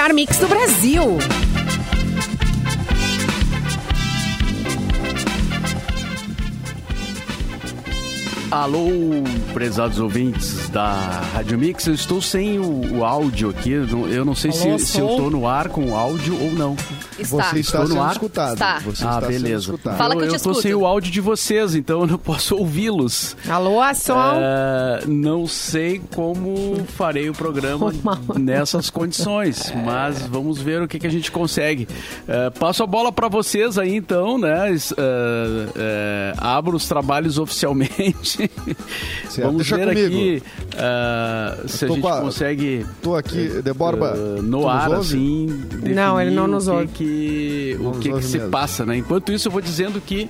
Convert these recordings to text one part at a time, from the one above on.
melhor mix do Brasil. Alô, prezados ouvintes da Rádio Mix, eu estou sem o, o áudio aqui, eu não- sei Alô, se, se eu estou no ar com o áudio ou não. Você está Estou no sendo ar? escutado. Está. Você ah, está sendo beleza. escutado. Fala que eu estou sem o áudio de vocês, então eu não posso ouvi-los. Alô, som. É, não sei como farei o programa nessas condições, mas vamos ver o que, que a gente consegue. É, passo a bola para vocês aí, então, né? É, é, abro os trabalhos oficialmente. Certo, Vamos deixa ver comigo. aqui é, se a gente a- consegue. Tô aqui, Deborba. Uh, tu no ar, assim. Não, ele não nos o ouve. que, o que, que se mesmo. passa, né? Enquanto isso, eu vou dizendo que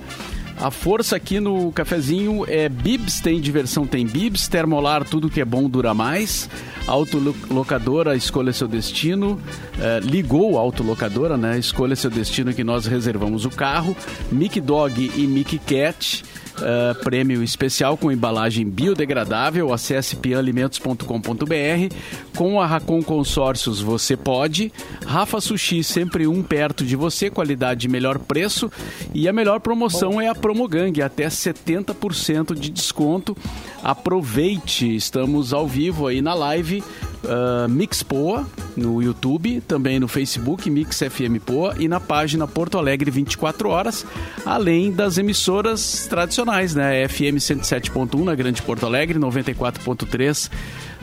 a força aqui no cafezinho é Bibs, tem diversão, tem Bibs, Termolar, tudo que é bom dura mais. Autolocadora, escolha seu destino. Eh, ligou a autolocadora, né? Escolha seu destino que nós reservamos o carro. Mic Dog e Mic Cat. Uh, prêmio especial com embalagem biodegradável. Acesse pianalimentos.com.br. Com a Racon Consórcios você pode. Rafa Sushi, sempre um perto de você, qualidade e melhor preço. E a melhor promoção é a Promogang, até 70% de desconto. Aproveite, estamos ao vivo aí na live. Uh, Mix Poa no YouTube, também no Facebook Mix FM Poa e na página Porto Alegre 24 horas, além das emissoras tradicionais, né? FM 107.1 na Grande Porto Alegre, 94.3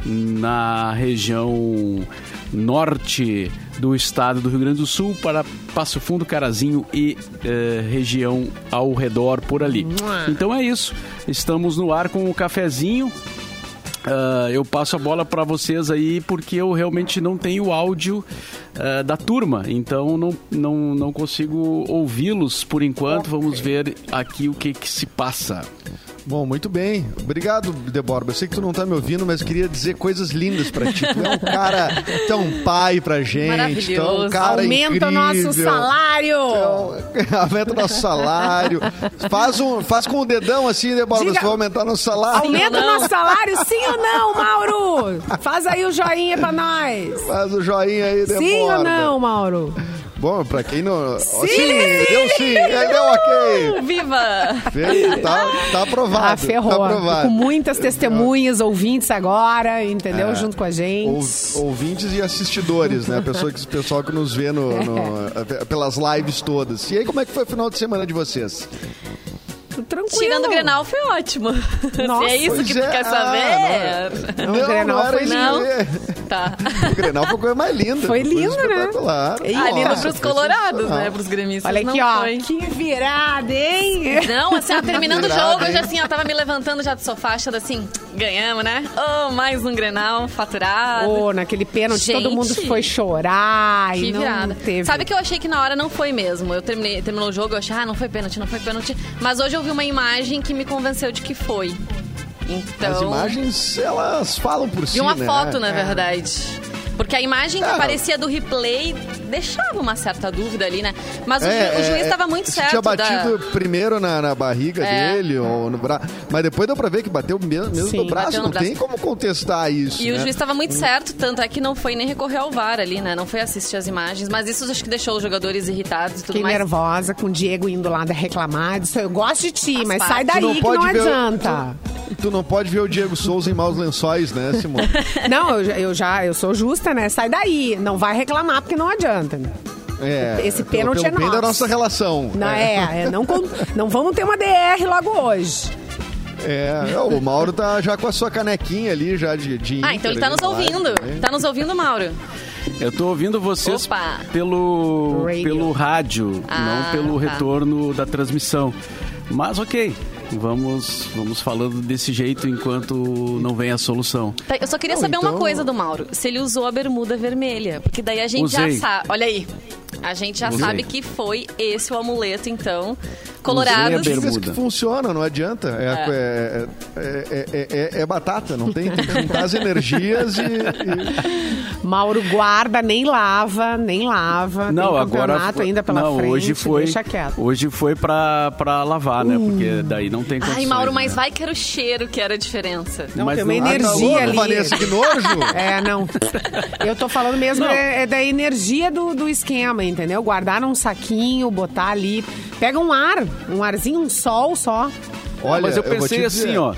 na região norte do estado do Rio Grande do Sul para Passo Fundo, Carazinho e eh, região ao redor por ali. Então é isso. Estamos no ar com o cafezinho. Ah, eu passo a bola para vocês aí porque eu realmente não tenho áudio ah, da turma, então não, não, não consigo ouvi-los por enquanto. Vamos ver aqui o que, que se passa. Bom, muito bem. Obrigado, Deborba. Eu sei que tu não tá me ouvindo, mas queria dizer coisas lindas pra ti. Tu é um cara, tu é um pai pra gente. Tu é um cara Aumenta o nosso incrível. salário. Então, aumenta o nosso salário. Faz, um, faz com o dedão assim, Deborba, Diga- se for aumentar nosso salário. Aumenta o nosso salário, sim ou não, Mauro? Faz aí o joinha pra nós. Faz o joinha aí, Deborba. Sim ou não, Mauro? Bom, pra quem não... Sim! deu sim! Aí deu ok! Viva! Feio, tá, tá aprovado. Ah, ferrou. Tá aprovado. com muitas testemunhas, ouvintes agora, entendeu? É. Junto com a gente. Ou- ouvintes e assistidores, né? Pessoa que, pessoal que nos vê no, no- pelas lives todas. E aí, como é que foi o final de semana de vocês? Tranquilo. Tirando o Grenal foi ótimo. Nossa, Se é isso que tu é. quer Ah, saber. Não, o Grenal era foi que- Tá. O Grenal foi a coisa mais linda. Foi lindo, né? espetacular. Ei, Ah, lindo pros colorados, né? Pros gremistas Olha aqui, não ó. foi. Que virada, hein? Não, assim, ó, terminando o Virada, jogo, eu já hein? assim, ó, tava me levantando já do sofá, achando assim, ganhamos, né? Oh, mais um Grenal faturado. Ô, naquele pênalti, todo Gente. mundo foi chorar e Que não virada. teve. Sabe que eu achei que na hora não foi mesmo. Eu terminei, terminou o jogo, eu achei, ah, não foi pênalti, não foi pênalti. Mas hoje eu vi uma imagem que me convenceu de que foi. Então. As imagens, elas falam por si, De uma né? foto, na É. verdade. Porque a imagem que aparecia do replay deixava uma certa dúvida ali, né? Mas o, É, ju- o juiz é, estava muito se certo. tinha da- batido primeiro na, na barriga É. dele ou no braço. Mas depois deu pra ver que bateu mesmo, mesmo Sim, no braço. bateu no Não braço. tem como contestar isso. E o né? juiz estava muito certo, tanto é que não foi nem recorrer ao VAR ali, né? Não foi assistir as imagens. Mas isso acho que deixou os jogadores irritados e tudo Fiquei mais. nervosa com o Diego indo lá reclamar. Disse, eu gosto de ti, mas parte. sai Tu daí não que pode não ver o- adianta. Tu não pode ver o Diego Souza em maus lençóis, né, Simone? Não, eu, eu já eu sou justa, né? Sai daí. Não vai reclamar porque não adianta. É, Esse pênalti pelo é bem da nosso. nossa relação. Não, é, é, não, con- não vamos ter uma DR logo hoje. É, é, o Mauro tá já com a sua canequinha ali, já de, de Ah, então ele tá nos ouvindo. né? Tá nos ouvindo, Mauro? Eu tô ouvindo vocês Opa. pelo Radio. pelo rádio, Ah, não pelo tá. retorno da transmissão. Mas ok, vamos vamos falando desse jeito enquanto não vem a solução. Tá, Eu só queria Não, saber então- uma coisa do Mauro. Se ele usou a bermuda vermelha. Porque daí a gente Usei. já sabe. Olha aí. A gente já sabe que foi esse o amuleto, então. Bermuda. Dicas que funciona, não adianta. É, é, é, é- é- é- é batata, não tem, tem que juntar as energias e. e- Mauro guarda, nem lava, nem lava. Não, Tem agora foi- ainda pela não, frente. hoje foi Deixa quieto. Uh. hoje foi pra, pra lavar, né? Porque daí não tem condições. Ai, Mauro, mas né? vai que era o cheiro que era a diferença. Não, Mas tem uma não- Ah, tá energia ali. Vanessa, que nojo! É, não. Eu tô falando mesmo é, é da energia do, do esquema, entendeu? Guardar num saquinho, botar ali. Pega um ar, um arzinho, um sol só. Olha, mas eu pensei te assim, ó.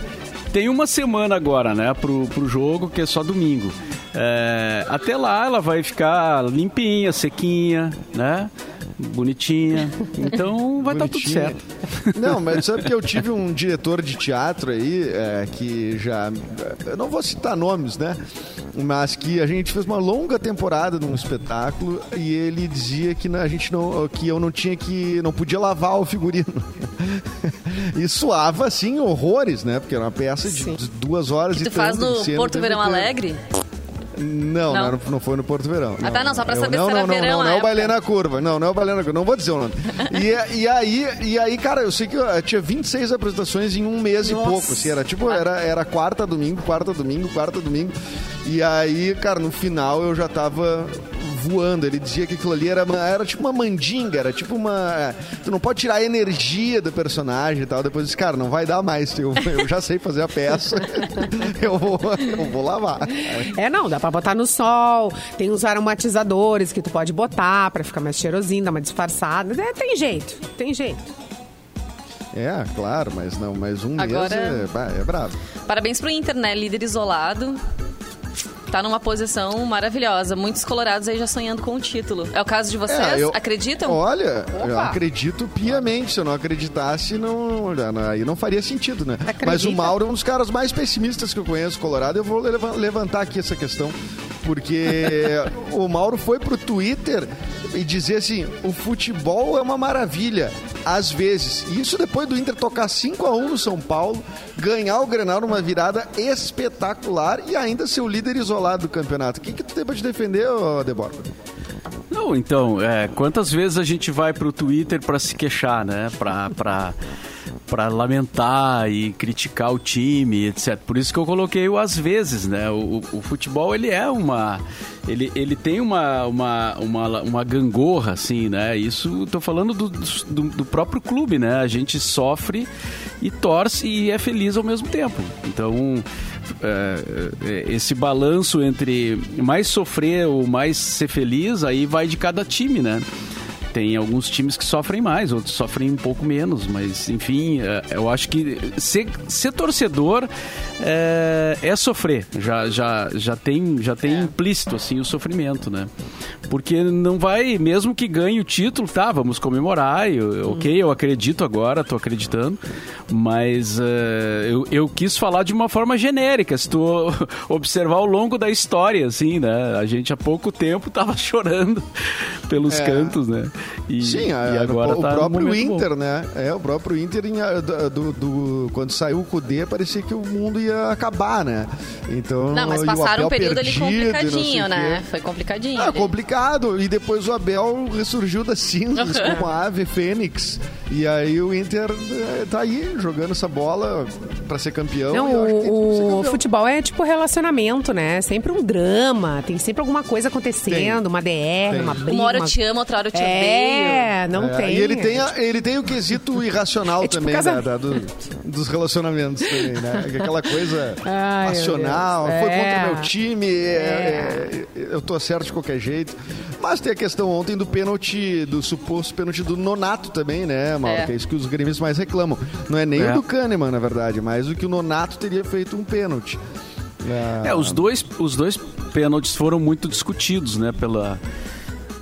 Tem uma semana agora, né, pro, pro jogo, que é só domingo. É, até lá ela vai ficar limpinha, sequinha, né? Bonitinha. Então vai estar tudo Bonitinha. certo. Não, mas sabe que eu tive um diretor de teatro aí é, que já. Eu não vou citar nomes, né? Mas que a gente fez uma longa temporada num espetáculo e ele dizia que a gente não. que eu não tinha que. não podia lavar o figurino. E suava, assim, horrores, né? Porque era uma peça de Sim. duas horas Que e tu faz no Porto tempo Verão. Alegre? Não, Não? não, não foi no Porto Verão. Ah, tá, não, só pra Eu- saber não, se era não, não, verão Não, na não é o. Bailê na Curva. Não, não é o Bailê na Curva. Não vou dizer o nome. E, e, aí, e aí, cara, eu sei que eu tinha 26 apresentações em um mês e Nossa. pouco. Assim, era tipo, era, era quarta, domingo, quarta, domingo, quarta, domingo. E aí, cara, no final eu já tava voando. Ele dizia que aquilo ali era, uma- era tipo uma mandinga, era tipo uma. é, Tu não pode tirar a energia do personagem e tal. Depois disse, cara, não vai dar mais. Eu, eu já sei fazer a peça. eu, vou, eu vou lavar. É, não, dá pra botar no sol. Tem uns aromatizadores que tu pode botar pra ficar mais cheirosinho, dar uma disfarçada. É, tem jeito, tem jeito. É, claro, mas não, mas um mês Agora- é, bah, é bravo. Parabéns pro Inter, né? Líder isolado. Tá numa posição maravilhosa. Muitos colorados aí já sonhando com o título. É o caso de vocês? É, eu- Acreditam? Olha, eu Opa. acredito piamente. Se eu não acreditasse, não, aí não faria sentido, né? Acredita? Mas o Mauro é um dos caras mais pessimistas que eu conheço, Colorado. Eu vou leva- levantar aqui essa questão, porque o Mauro foi pro Twitter e dizer assim: o futebol é uma maravilha, às vezes. E isso depois do Inter tocar 5 a 1 no São Paulo, ganhar o Grenal numa virada espetacular e ainda ser o líder isolado do campeonato. O que, que tu tem pra te defender, Deborah? Não, então, é, quantas vezes a gente vai pro Twitter pra se queixar, né? Pra, pra, pra lamentar e criticar o time, etc. Por isso que eu coloquei o às vezes, né? O, o- o futebol, ele é uma... Ele, ele tem uma, uma, uma, uma gangorra, assim, né? Isso, tô falando do, do, do próprio clube, né? A gente sofre e torce e é feliz ao mesmo tempo. Então, é, é, esse balanço entre mais sofrer ou mais ser feliz, aí vai de cada time, né? Tem alguns times que sofrem mais, outros sofrem um pouco menos, mas enfim, é, eu acho que ser, ser torcedor é, é sofrer, já, já, já tem, já tem implícito assim o sofrimento, né? Porque não vai, mesmo que ganhe o título, tá, vamos comemorar, eu, ok, eu acredito agora, tô acreditando, mas é, eu, eu quis falar de uma forma genérica, se tu observar ao longo da história, assim, né? A gente há pouco tempo tava chorando pelos É. cantos, né? E, Sim, a- e agora o tá num próprio momento bom. Inter, né? É, o próprio Inter, em, a- do, do- do- quando saiu o Cudê, parecia que o mundo ia acabar, né? Então, Não, mas o passaram um Abel período ali perdido sei complicadinho, o né? Foi complicadinho. Ah, ali. complicado. E depois o Abel ressurgiu das cinzas como a ave fênix. E aí o Inter eh, tá aí jogando essa bola pra ser campeão. Não, e eu acho que tem tudo pra ser o, o campeão. futebol é tipo relacionamento, né? Sempre um drama, tem sempre alguma coisa acontecendo, uma DR, Tem. uma briga. Uma hora eu te amo, outra hora eu te É, não É, tem. E ele tem, a- ele tem o quesito irracional É tipo também casa- da- da- do- dos relacionamentos também, né? Aquela coisa Ai, passional, foi É. contra meu time, é, é, eu tô certo de qualquer jeito. Mas tem a questão ontem do pênalti, do suposto pênalti do Nonato também, né, Mauro? É. Que é isso que os gremistas mais reclamam. Não é nem É. o do Kahneman, na verdade, mas o que o Nonato teria feito um pênalti. É, os dois, os dois pênaltis foram muito discutidos, né, pela,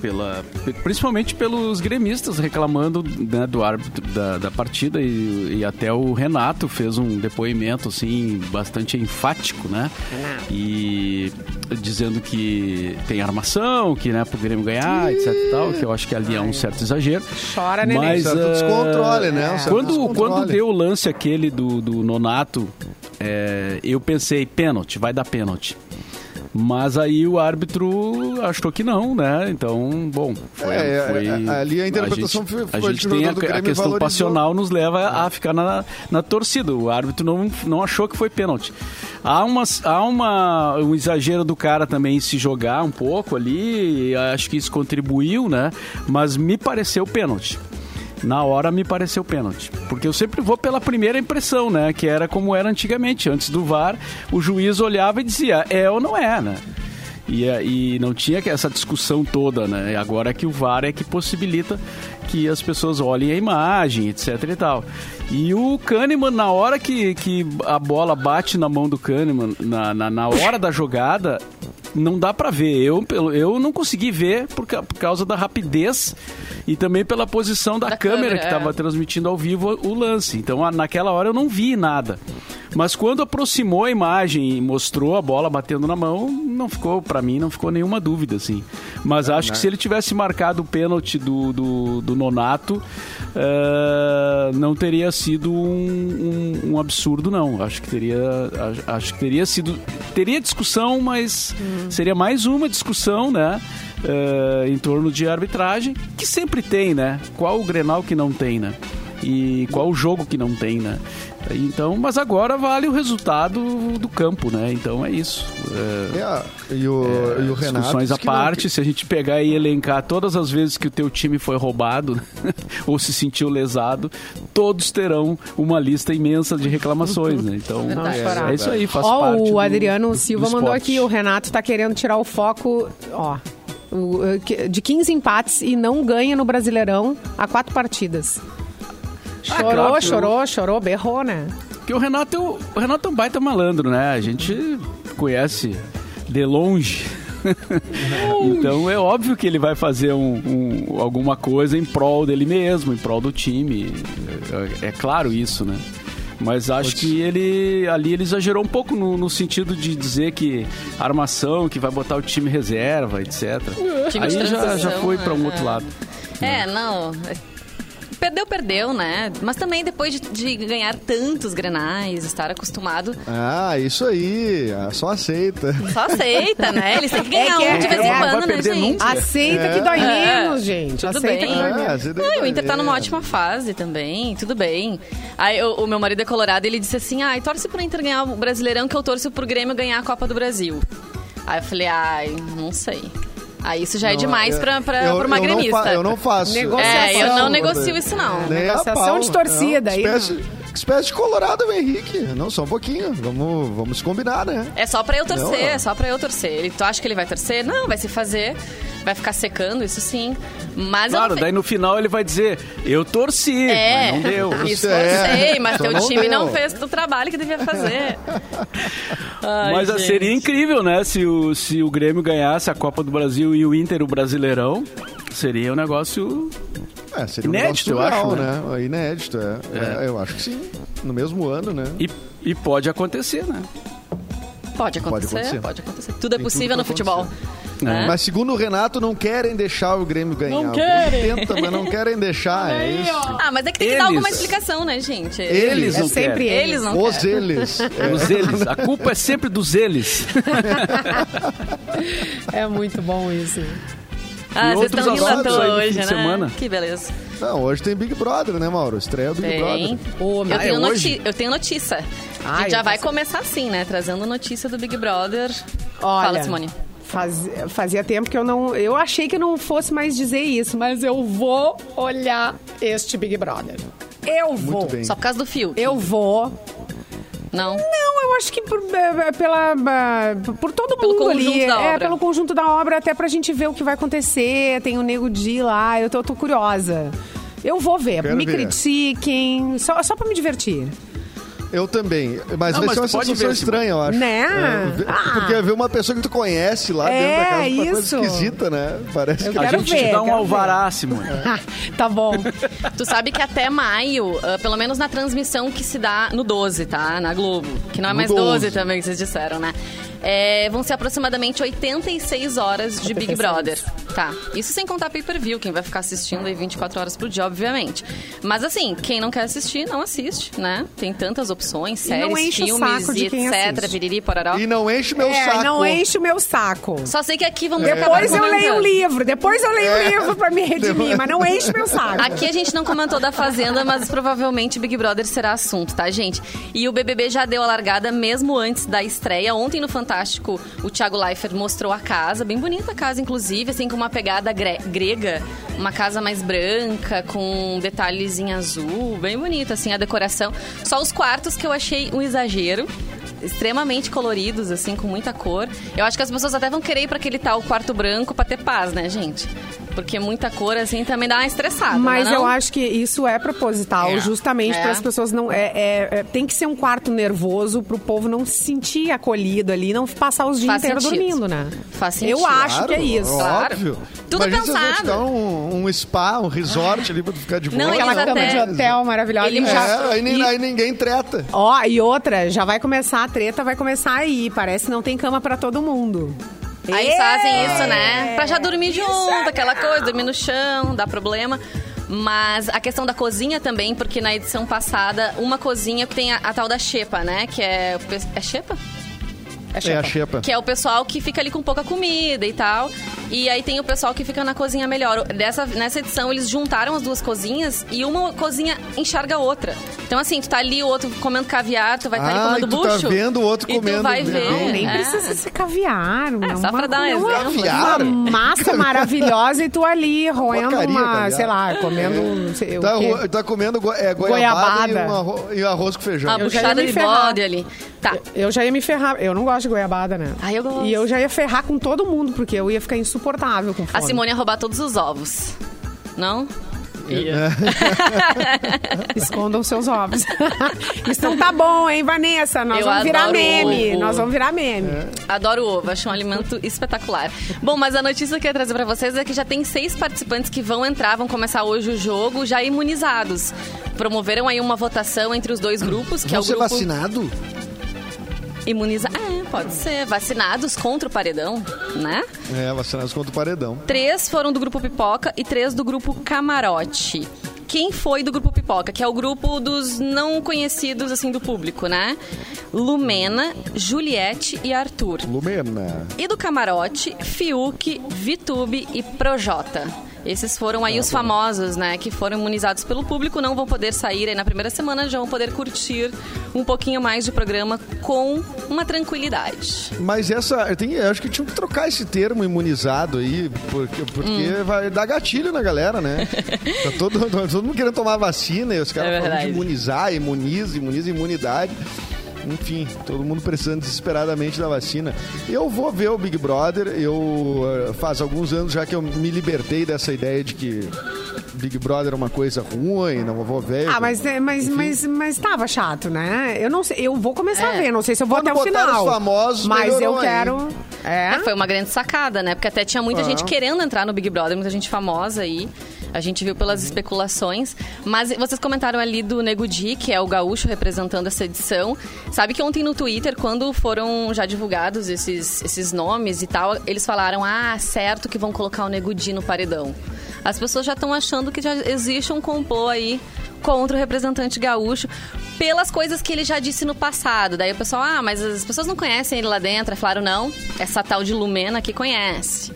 pela, principalmente pelos gremistas reclamando né, do árbitro da, da partida e, e até o Renato fez um depoimento assim bastante enfático, né, e dizendo que tem armação, que né, pro Grêmio ganhar, etc e tal, que eu acho que ali é um certo exagero. Chora, neném. Mas, certo ah, descontrole, né? Um certo quando, descontrole. quando deu o lance aquele do, do Nonato, é, eu pensei, pênalti, vai dar pênalti. Mas aí o árbitro achou que não, né? Então, bom, foi. É, foi é, ali a interpretação gente, foi- A gente tem a, a questão valorizou. passional nos leva a ficar na, na torcida. O árbitro não, não achou que foi pênalti. Há, umas, há uma, um exagero do cara também se jogar um pouco ali, acho que isso contribuiu, né? Mas me pareceu pênalti. Na hora me pareceu pênalti. Porque eu sempre vou pela primeira impressão, né? Que era como era antigamente. Antes do VAR, o juiz olhava e dizia, é ou não é, né? E, é- e não tinha essa discussão toda, né? Agora que o VAR é que possibilita que as pessoas olhem a imagem, etc e tal. E o Kahneman, na hora que, que a bola bate na mão do Kahneman, na, na, na hora da jogada, não dá pra ver. Eu, pelo- eu não consegui ver por, por causa da rapidez e também pela posição da, Da câmera, câmera, que é. estava transmitindo ao vivo o lance. Então, a- naquela hora eu não vi nada. Mas quando aproximou a imagem e mostrou a bola batendo na mão, não ficou, pra mim, não ficou nenhuma dúvida, assim. Mas acho que se ele tivesse marcado o pênalti do, do, do Nonato, eh, não teria sido um, um- um absurdo, não. Acho que teria, acho- que teria sido, teria discussão, mas seria mais uma discussão, né? eh, em torno de arbitragem, que sempre tem, né? Qual o Grenal que não tem, né? E qual o jogo que não tem, né? Então, mas agora vale o resultado do campo, né? Então é isso. É, É, e o, e o Renato. discussões à que não- parte, se a gente pegar e elencar todas as vezes que o teu time foi roubado né? ou se sentiu lesado, todos terão uma lista imensa de reclamações, né? Então, Verdade. é, isso aí, faz Ó, parte o do- Adriano do Silva mandou esporte. aqui, o Renato tá querendo tirar o foco, ó, de 15 empates e não ganha no Brasileirão há quatro partidas. Chorou, Ah, claro chorou, chorou, berrou, né? Porque o Renato, é o o Renato é um baita malandro, né? A gente conhece de longe. então é óbvio que ele vai fazer um- um- alguma coisa em prol dele mesmo, em prol do time. É, é claro isso, né? Mas acho que ele ali ele exagerou um pouco no, no sentido de dizer que armação, que vai botar o time reserva, etc. Time Aí já, já foi para um né? outro lado. É, não. Perdeu, perdeu, né? Mas também depois de, de ganhar tantos grenais, estar acostumado, Ah, isso aí. ah, Só aceita. só aceita, né? Eles têm que ganhar que é- um de vez é, em vai quando, né, gente? nunca. Aceita que dói É. menos, gente. Tudo Aceita bem. que dói Ah, menos. tem Não, e o Inter tá numa ótima fase também, tudo bem. Aí o, o meu marido é colorado ele disse assim: ai, torce pro Inter ganhar o Brasileirão que eu torço pro Grêmio ganhar a Copa do Brasil. Aí eu falei, ai, não sei. Aí isso já é Não, demais eu- pra, pra, eu- pra uma eu não fa- gremista. eu não faço. Negociação. É, eu não negocio isso não. Nem Negociação pau, de torcida não. aí, Espécie, espécie de colorado, meu Henrique. Não, só um pouquinho. Vamos, vamos combinar, né? É só pra eu torcer, Não, não. é só pra eu torcer. Ele, tu acha que ele vai torcer? Não, vai se fazer. Vai ficar secando, isso sim. Mas eu Claro, daí no final ele vai dizer, eu torci, É, mas não deu. isso eu É, sei, mas só teu não time deu. não fez o trabalho que devia fazer. Ai, Mas ah, gente. seria incrível, né? Se o, se o Grêmio ganhasse a Copa do Brasil e o Inter o Brasileirão. Seria um negócio. É, seria um Inédito, negócio eu acho, surreal, né? Inédito, é. É, Eu acho que sim. No mesmo ano, né? E, e pode acontecer, né? Pode acontecer, acontecer. pode acontecer. Tudo é Tem possível tudo no futebol. acontecer. né? Mas segundo o Renato, não querem deixar o Grêmio ganhar. Não querem. Tenta, mas não querem deixar, é isso. Ah, mas é que tem que dar alguma Eles- explicação, né, gente? Eles É não sempre querem. eles. Eles não Os querem. eles. É. Os eles. A culpa é sempre dos eles. É muito bom isso. Ah, vocês outros estão rindo à toa hoje, de né? semana. Que beleza. Não, hoje tem Big Brother, né, Mauro? Estreia do Big Tem. Brother. Ô, Eu tenho, é hoje? eu tenho notícia. Ah, a gente já vai posso- começar assim, né? Trazendo notícia do Big Brother. Olha, Fala, Simone. faz- fazia tempo que eu não. Eu achei que não fosse mais dizer isso, mas eu vou olhar este Big Brother. Eu vou. Só por causa do fio. Eu vou. Não. Não, eu acho que por, é, é, pela, é, por todo Pelo mundo ali. É, obra. pelo conjunto da obra, até pra gente ver o que vai acontecer. Tem o Nego Di lá, eu tô, tô curiosa. Eu vou ver. Quero me ver. critiquem, só, só pra me divertir. Eu também. Mas Não, vai mas ser uma pode sensação ver, estranha, eu acho. Né? É, Ah. Porque ver uma pessoa que tu conhece lá É, dentro da casa é uma coisa isso. esquisita, né? Parece Eu que A gente ver, te dá um alvará, Simone. tá bom. Tu sabe que até maio, ah, pelo menos na transmissão que se dá no 12, tá? Na Globo. Que não é No mais 12, 12 também, que vocês disseram, né? É, vão ser aproximadamente 86 horas de Big 86. Brother. Tá, isso sem contar pay-per-view, quem vai ficar assistindo aí 24 horas por dia, obviamente. Mas assim, quem não quer assistir, não assiste, né? Tem tantas opções, séries, filmes saco de e quem etc, piriri, pororó. E não enche meu é, saco. não enche o meu saco. Só sei que aqui vamos Depois eu leio o livro, depois eu leio o É. livro pra me redimir, mas não enche meu saco. Aqui a gente não comentou da Fazenda, mas provavelmente Big Brother será assunto, tá, gente? E o BBB já deu a largada mesmo antes da estreia. Ontem no Fantástico, o Thiago Leifert mostrou a casa, bem bonita a casa, inclusive, assim, com uma pegada gre- grega. Uma casa mais branca, com detalhes em azul, bem bonita, assim, a decoração. Só os quartos que eu achei um exagero. Extremamente coloridos, assim, com muita cor. Eu acho que as pessoas até vão querer ir pra aquele tal quarto branco pra ter paz, né, gente? Porque muita cor, assim, também dá uma estressada. Mas não é eu não? acho que isso é proposital, É. justamente É. para as pessoas não. É, é- é- tem que ser um quarto nervoso pro povo não se sentir acolhido ali, não passar os dias inteiros dormindo, né? Faz sentido. Eu acho que é isso. Claro. Óbvio. Tudo Imagina se pensado. dá um, um spa, um resort ali pra tu ficar de boa. Não, Aquela eles cama até- de hotel maravilhosa. Ele e já- É, aí, e- aí ninguém treta. Ó, e outra, já vai começar a treta, vai começar aí. Parece que não tem cama pra todo mundo. Aí fazem isso, né? Pra já dormir Isso junto, é aquela coisa, dormir no chão, dá problema. Mas a questão da cozinha também, porque na edição passada, uma cozinha que tem a, a tal da xepa, né? Que é. o pe- É xepa? É a xepa. Que é o pessoal que fica ali com pouca comida e tal. E aí tem o pessoal que fica na cozinha melhor. Dessa, nessa edição, eles juntaram as duas cozinhas e uma cozinha enxerga a outra. Então, assim, tu tá ali, o outro comendo caviar, tu vai estar Ah, ali comendo tu tá bucho. vendo o outro e comendo tu vai ver. Não, nem é. precisa ser caviar. É, só pra dar um uma, exemplo. Caviar? Uma massa maravilhosa e tu ali roendo Porcaria, uma, caviar. sei lá, comendo não sei, Tá, o quê. ro- tá comendo go- é, goiabada, Goiabada. E, um arro- e arroz com feijão. Uma Eu já ia buchada me de bode ali. Tá. Eu já ia me ferrar. Eu não gosto de goiabada, né? Ah, eu gosto. E eu já ia ferrar com todo mundo, porque eu ia ficar insuportável com A fome. Simone ia roubar todos os ovos. Não? Escondam seus ovos. Não tá bom, hein, Vanessa? Nós Eu vamos virar meme. ovo. Nós vamos virar meme. Adoro ovo, acho um alimento espetacular. Bom, mas a notícia que eu ia trazer pra vocês é que já tem seis participantes que vão entrar, vão começar hoje o jogo, já imunizados. Promoveram aí uma votação entre os dois grupos, que é Vão o ser grupo vacinado? Imuniza. É, pode ser. Vacinados contra o paredão, né? É, vacinados contra o paredão. Três foram do grupo Pipoca e três do grupo Camarote. Quem foi do grupo Pipoca? Que é o grupo dos não conhecidos, assim, do público, né? Lumena, Juliette e Arthur. Lumena. E do Camarote, Fiuk, Vitube e Projota. Esses foram aí os famosos, né, que foram imunizados pelo público, não vão poder sair aí na primeira semana, já vão poder curtir um pouquinho mais de programa com uma tranquilidade. Mas essa, eu, tenho, eu acho que tinha que trocar esse termo imunizado aí, porque, porque Hum. vai dar gatilho na galera, né? Tá todo, tá todo mundo querendo tomar vacina e os caras É falando de imunizar, imuniza, imuniza imunidade. Enfim, todo mundo precisando desesperadamente da vacina. Eu vou ver o Big Brother. Eu eh, faz alguns anos já que eu me libertei dessa ideia de que Big Brother é uma coisa ruim, não vou ver. Ah, mas, é, mas, mas, mas tava chato, né? Eu não sei, eu vou começar É. a ver, não sei se eu vou Quando até o final. os famosos, mas eu quero. É? É, foi uma grande sacada, né? Porque até tinha muita gente querendo entrar no Big Brother, muita gente famosa aí. A gente viu pelas especulações. Mas vocês comentaram ali do Nego Di, que é o gaúcho representando essa edição. Sabe que ontem no Twitter, quando foram já divulgados esses, esses nomes e tal, eles falaram: ah, certo que vão colocar o Nego Di no paredão. As pessoas já estão achando que já existe um complô aí contra o representante gaúcho pelas coisas que ele já disse no passado. Daí o pessoal, ah, mas as pessoas não conhecem ele lá dentro. Falaram, não, essa tal de Lumena que conhece.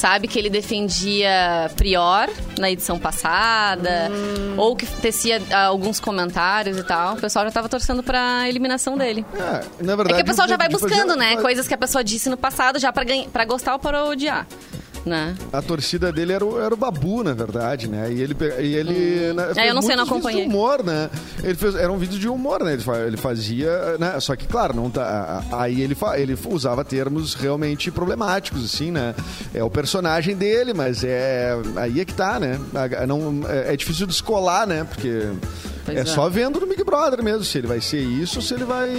Sabe que ele defendia Prior na edição passada, ou que tecia ah, alguns comentários e tal. O pessoal já tava torcendo pra eliminação dele. É, na É verdade, que o pessoal já vai buscando, né? Coisas que a pessoa disse no passado já pra, ganha- pra gostar ou para odiar. Né? A torcida dele era o, era o Babu, na verdade, né? E ele. E ele né, É, eu não sei, não acompanhei. De humor, né? Ele fez, era um vídeo de humor, né? Ele, ele fazia. Né? Só que, claro, não tá, aí ele, ele usava termos realmente problemáticos, assim, né? É o personagem dele, mas é. Aí é que tá, né? Não, é, é difícil descolar, né? Porque é, é. só vendo no Big Brother mesmo, se ele vai ser isso ou se ele vai.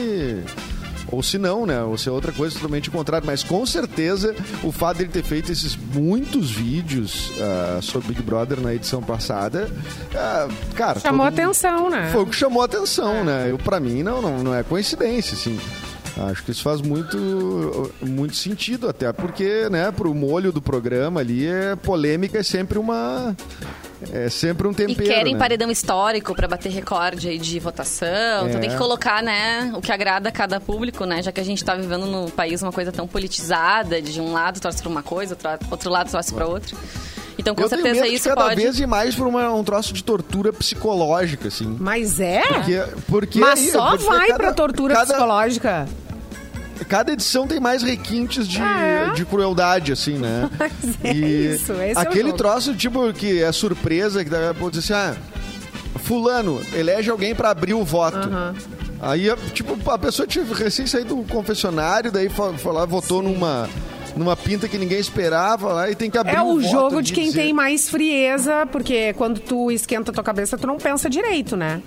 Ou se não, né? Ou se é outra coisa totalmente contrária. Mas com certeza o fato dele ter feito esses muitos vídeos ah, sobre Big Brother na edição passada, ah, cara. Chamou mundo- atenção, né? Foi o que chamou atenção, né? Eu, pra mim, não, não, não é coincidência, assim. Acho que isso faz muito, muito sentido, até porque, né, pro molho do programa ali, é, polêmica é sempre uma. É sempre um E tempero. querem né? paredão histórico pra bater recorde aí de votação. Então É. tem que colocar, né, o que agrada a cada público, né? Já que a gente tá vivendo no país uma coisa tão politizada, de um lado torce pra uma coisa, outro, outro lado torce pra outra. Então, com Eu tenho certeza medo de isso cada pode. vez mais pra uma- um troço de tortura psicológica, assim. Mas é? Porque, porque Mas aí, só vai cada- pra tortura cada, psicológica. Cada edição tem mais requintes de, Ah, é? de crueldade, assim, né? Mas é isso, esse é o aquele jogo. troço, tipo, que é surpresa, que daqui a pouco diz assim, ah, fulano, elege alguém pra abrir o voto. Aí, tipo, a pessoa tinha recém saído do confessionário, daí foi, foi lá, votou numa, numa pinta que ninguém esperava lá e tem que abrir É o o voto jogo ali de quem dizer- tem mais frieza, porque quando tu esquenta a tua cabeça, tu não pensa direito, né?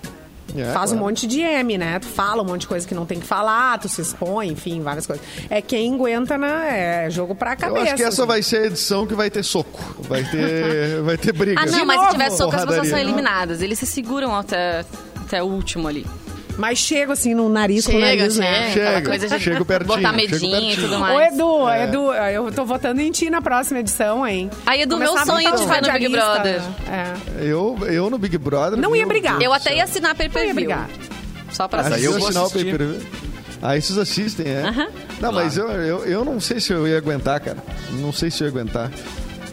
É, Faz um claro. monte de M, né? Tu fala um monte de coisa que não tem que falar, tu se expõe, enfim, várias coisas. É quem aguenta, né? É jogo pra Eu cabeça. acho que essa assim. vai ser a edição que vai ter soco. Vai ter, vai ter briga. Ah, não, De mas novo, se tiver soco, as pessoas são eliminadas. Eles se seguram até, até o último ali. Mas chega assim no nariz com o Chega, nariz, chega. né? Chega, Aquela coisa de chega pertinho, botar chega medinho e tudo Ô, mais. Edu, Edu, eu tô votando em ti na próxima edição, hein? Aí, Edu, meu Começar a sonho de um ver no Big. Brother. É. Eu, eu no Big Brother... Não ia meu brigar. Deus Eu do até ia assinar pay per view. brigar. Só pra Mas aí vocês eu vou assinar o assistir. pay-per-view? Ah, esses assistem, é? Aham. Não, mas eu, eu, eu não sei se eu ia aguentar, cara. Não sei se eu ia aguentar.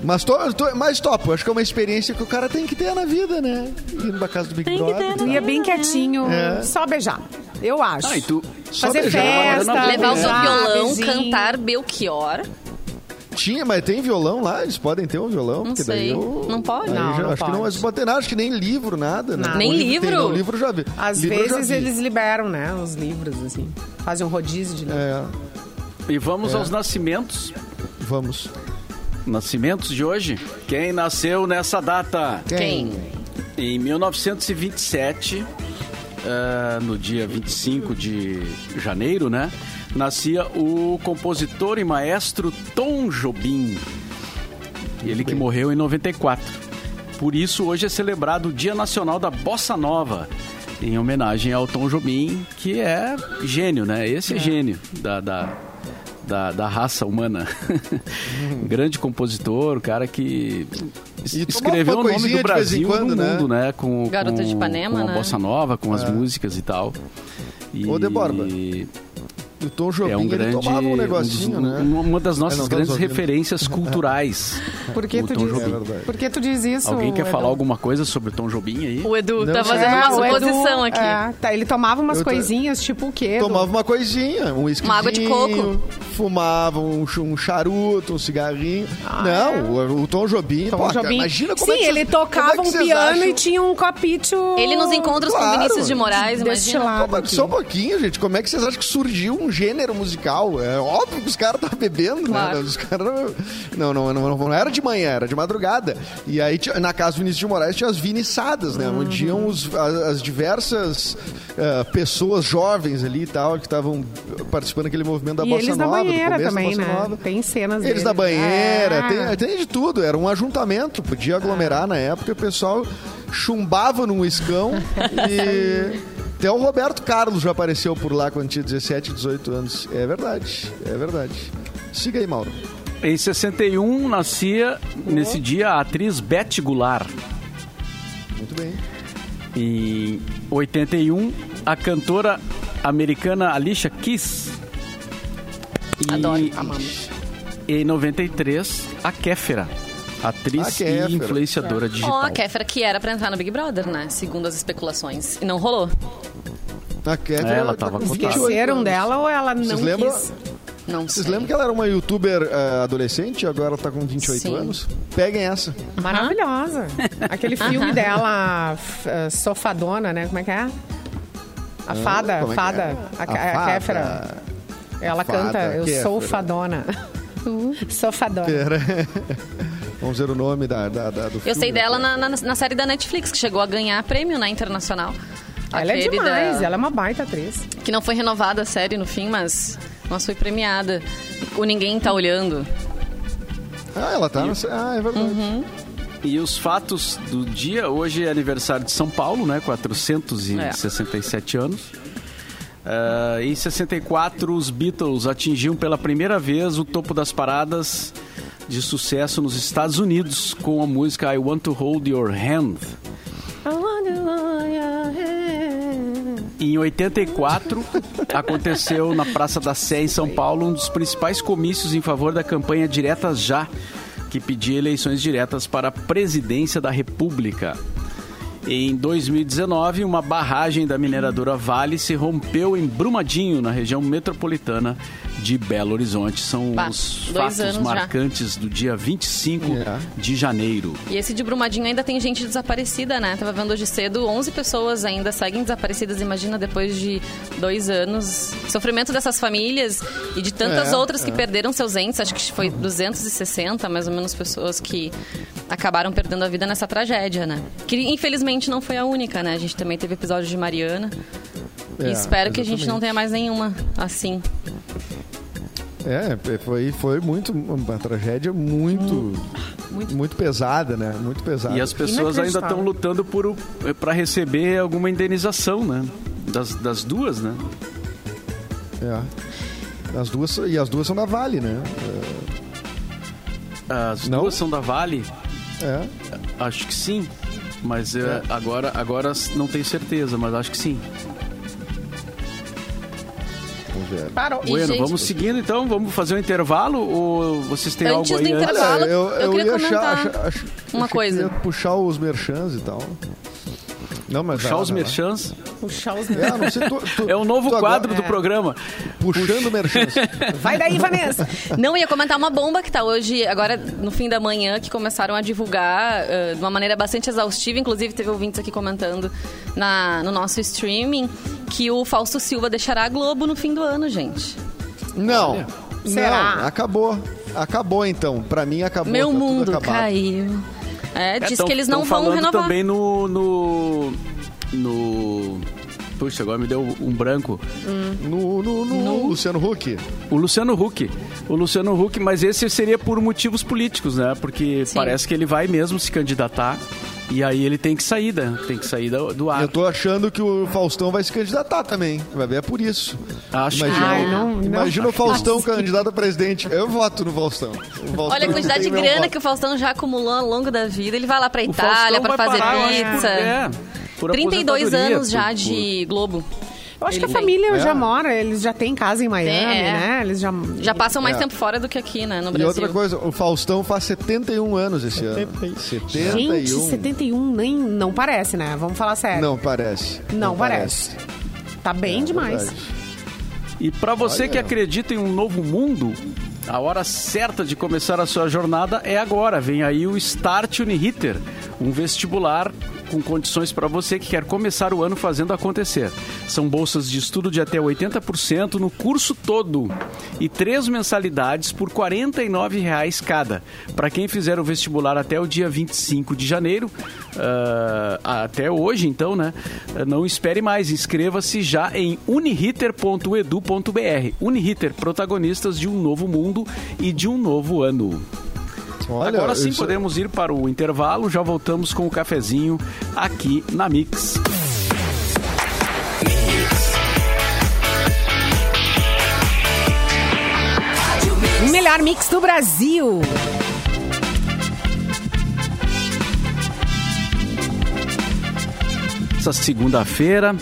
Mas, tô, tô, mas topo, acho que é uma experiência que o cara tem que ter na vida, né? Ir pra casa do Big Tem que Brother. ter, Tu né? ia bem quietinho, É. só beijar. Eu acho. Ah, e tu... Só Fazer beijar. festa, Levar o seu violão, beijinho. cantar Belchior. Tinha, mas tem violão lá? Eles podem ter um violão? Não sei. eu- Não pode? Não, já- não acho que não, pode. mas pode ter nada, acho que nem livro, nada. né? Nem O tem, livro? não, livro já vi. Às Livro vezes vi. eles liberam, né? Os livros, assim. Fazem um rodízio de livro. É, E vamos aos nascimentos. vamos. Nascimentos de hoje. Quem nasceu nessa data? Quem? Em 1927, ah, no dia 25 de janeiro, né? Nascia o compositor e maestro Tom Jobim. Ele que morreu em 94. Por isso, hoje é celebrado o Dia Nacional da Bossa Nova, em homenagem ao Tom Jobim, que é gênio, né? Esse é, gênio da, da, da, da raça humana. Grande compositor, cara que E escreveu o nome do Brasil quando, no né? mundo, né? Com, Garota com, de Ipanema, com a né? Bossa Nova, com É. as músicas e tal. E Ô, O Tom Jobim, é um ele grande, tomava um um negocinho, dos- né? um- uma das nossas É, não, grandes ouvindo. referências culturais. Por que tu diz? É. Por que tu diz isso? Alguém quer Edu? falar alguma coisa sobre o Tom Jobim aí? O Edu Não tá sei. fazendo uma É, Edu, suposição aqui. é, tá, ele tomava umas tô- coisinhas, tipo o quê? Edu? Tomava uma coisinha, um whisky. Uma água de coco. Fumava um, um charuto, um cigarrinho. Ah, não, o, o Tom Jobim, Tom pô, Jobim. imagina como Sim, é que ele vocês- tocava como é que um piano acham- e tinha um copito. Ele nos encontros Claro. com Vinícius de Moraes, imagina. só um pouquinho, gente. Como é que vocês acham que surgiu um gênero musical? É óbvio que os caras estavam bebendo, Claro. né? Os caras não, não, não, não, não era de manhã, era de madrugada. E aí, na casa do Vinícius de Moraes, tinha as viniçadas, né? Uhum. Onde iam os- as, as diversas eh, pessoas jovens ali e tal, que estavam participando daquele movimento da E Bossa eles Nova, do banheira também, da né? Nova. Tem cenas Eles deles. da banheira, É. tem, tem de tudo. Era um ajuntamento, podia aglomerar na época. O pessoal chumbava num escão e. Até o Roberto Carlos já apareceu por lá quando tinha 17, 18 anos. É verdade, é verdade. Siga aí, Mauro. Em 61, nascia nesse dia a atriz Beth Goulart. Muito bem. Em 81, a cantora americana Alicia Keys. E Adoro. Amamos. em 93, a Kéfera, atriz e influenciadora Ó, digital. a Kéfera que era pra entrar no Big Brother, né? Segundo as especulações. E não rolou. A Kéfera, É, ela tá tava com cotada. 28 Esqueceram dela ou ela não Vocês lembram? quis? Não Vocês sei. lembram que ela era uma youtuber eh, adolescente e agora ela tá com 28 Sim. anos? Peguem essa. Maravilhosa. Aquele filme dela, f- eh, Sofadona, né? Como é que é? A fada, como é que fada, é? a, A fada. Kéfera. Ela Fada, canta, eu sou Kéfera. fadona. sou fadona. Pera. Vamos ver o nome da, da, da- do filme. Eu sei dela na, na, na série da Netflix, que chegou a ganhar prêmio na internacional. Ela é Aquele demais, da- ela é uma baita atriz. Que não foi renovada a série no fim, mas, mas foi premiada. O Ninguém Tá Olhando. Ah, ela tá. na- Ah, é verdade. Uhum. E os fatos do dia, hoje é aniversário de São Paulo, né? 467 anos. Ah, em 64, os Beatles atingiam pela primeira vez o topo das paradas de sucesso nos Estados Unidos com a música I Want to Hold Your Hand. Em 84, aconteceu na Praça da Sé, em São Paulo, um dos principais comícios em favor da campanha Diretas Já, que pedia eleições diretas para a presidência da República. Em 2019, uma barragem da mineradora Vale se rompeu em Brumadinho, na região metropolitana de Belo Horizonte. São Bah, os fatos anos já. marcantes do dia 25 É. de janeiro. E esse de Brumadinho ainda tem gente desaparecida, né? Tava vendo hoje cedo, 11 pessoas ainda seguem desaparecidas. Imagina depois de dois anos. Sofrimento dessas famílias e de tantas É, outras que perderam seus entes. Acho que foi 260, mais ou menos, pessoas que acabaram perdendo a vida nessa tragédia, né? Que infelizmente não foi a única, né? A gente também teve episódio de Mariana. e É, espero que a gente não exatamente. tenha mais nenhuma assim. É, foi, foi muito uma tragédia muito, muito, pesada, né? Muito pesada. E as pessoas ainda estão lutando por para receber alguma indenização, né? Das, das duas, né? É. As duas, e as duas são da Vale, né? As Não? duas são da Vale? É. Acho que sim. Mas é, agora, agora não tenho certeza, mas acho que sim. Vamos ver. Parou. E, Bueno, gente, vamos seguindo então, vamos fazer um intervalo ou vocês têm Antes algo do aí antes? intervalo- Olha, eu, eu eu, queria ia achar, comentar achar- achar- uma achei que coisa. ia puxar os merchans e tal. Não, mas Puxar os vai lá. merchans. Puxar os É, não sei, tu, tu- É o novo tu agora- quadro do É. programa. Puxando merchans. Vai daí, Vanessa. Não, ia comentar uma bomba que tá hoje, agora no fim da manhã, que começaram a divulgar eh, de uma maneira bastante exaustiva. Inclusive, teve ouvintes aqui comentando na, no nosso streaming que o Fausto Silva deixará a Globo no fim do ano, gente. Não. Será? Não, acabou. Acabou então. Pra mim acabou. Meu tá mundo caiu. É, diz tão- que eles não vão falando renovar. também no, no. no. Puxa, agora me deu um branco. No, no, no, Luciano Huck. O Luciano Huck. O Luciano Huck, mas esse seria por motivos políticos, né? Porque Sim. parece que ele vai mesmo se candidatar. E aí ele tem que sair, né? Tem que sair do, do ar. Eu tô achando que o Faustão vai se candidatar também. Vai ver, é por isso. Acho que Imagina, Ai, não, não. imagina o Faustão candidato a presidente. Eu voto no Faustão. O Faustão Olha a quantidade de grana voto. que o Faustão já acumulou ao longo da vida. Ele vai lá pra Itália vai fazer parar, acho, por- pizza. é, por 32 aposentadoria, anos já por- de Globo. Eu acho que a Ele tem. família É. já mora, eles já têm casa em Miami, É. né? Eles já. Já passam mais É. tempo fora do que aqui, né, no E Brasil. outra coisa, o Faustão faz 71 anos esse ano. 71. Gente, 71 nem não parece, né? Vamos falar sério. Não parece. Não parece. Tá bem É demais. verdade. E para você Olha. que acredita em um novo mundo, a hora certa de começar a sua jornada é agora. Vem aí o Start Uniriter, um vestibular com condições para você que quer começar o ano fazendo acontecer. São bolsas de estudo de até 80% no curso todo e três mensalidades por 49 reais cada. Para quem fizer o vestibular até o dia 25 de janeiro, ah, até hoje então, né? Não espere mais, inscreva-se já em uniriter.edu.br. Uniriter, protagonistas de um novo mundo e de um novo ano. Olha, Agora sim isso- podemos ir para o intervalo, já voltamos com o cafezinho aqui na Mix. O melhor mix do Brasil. Essa segunda-feira,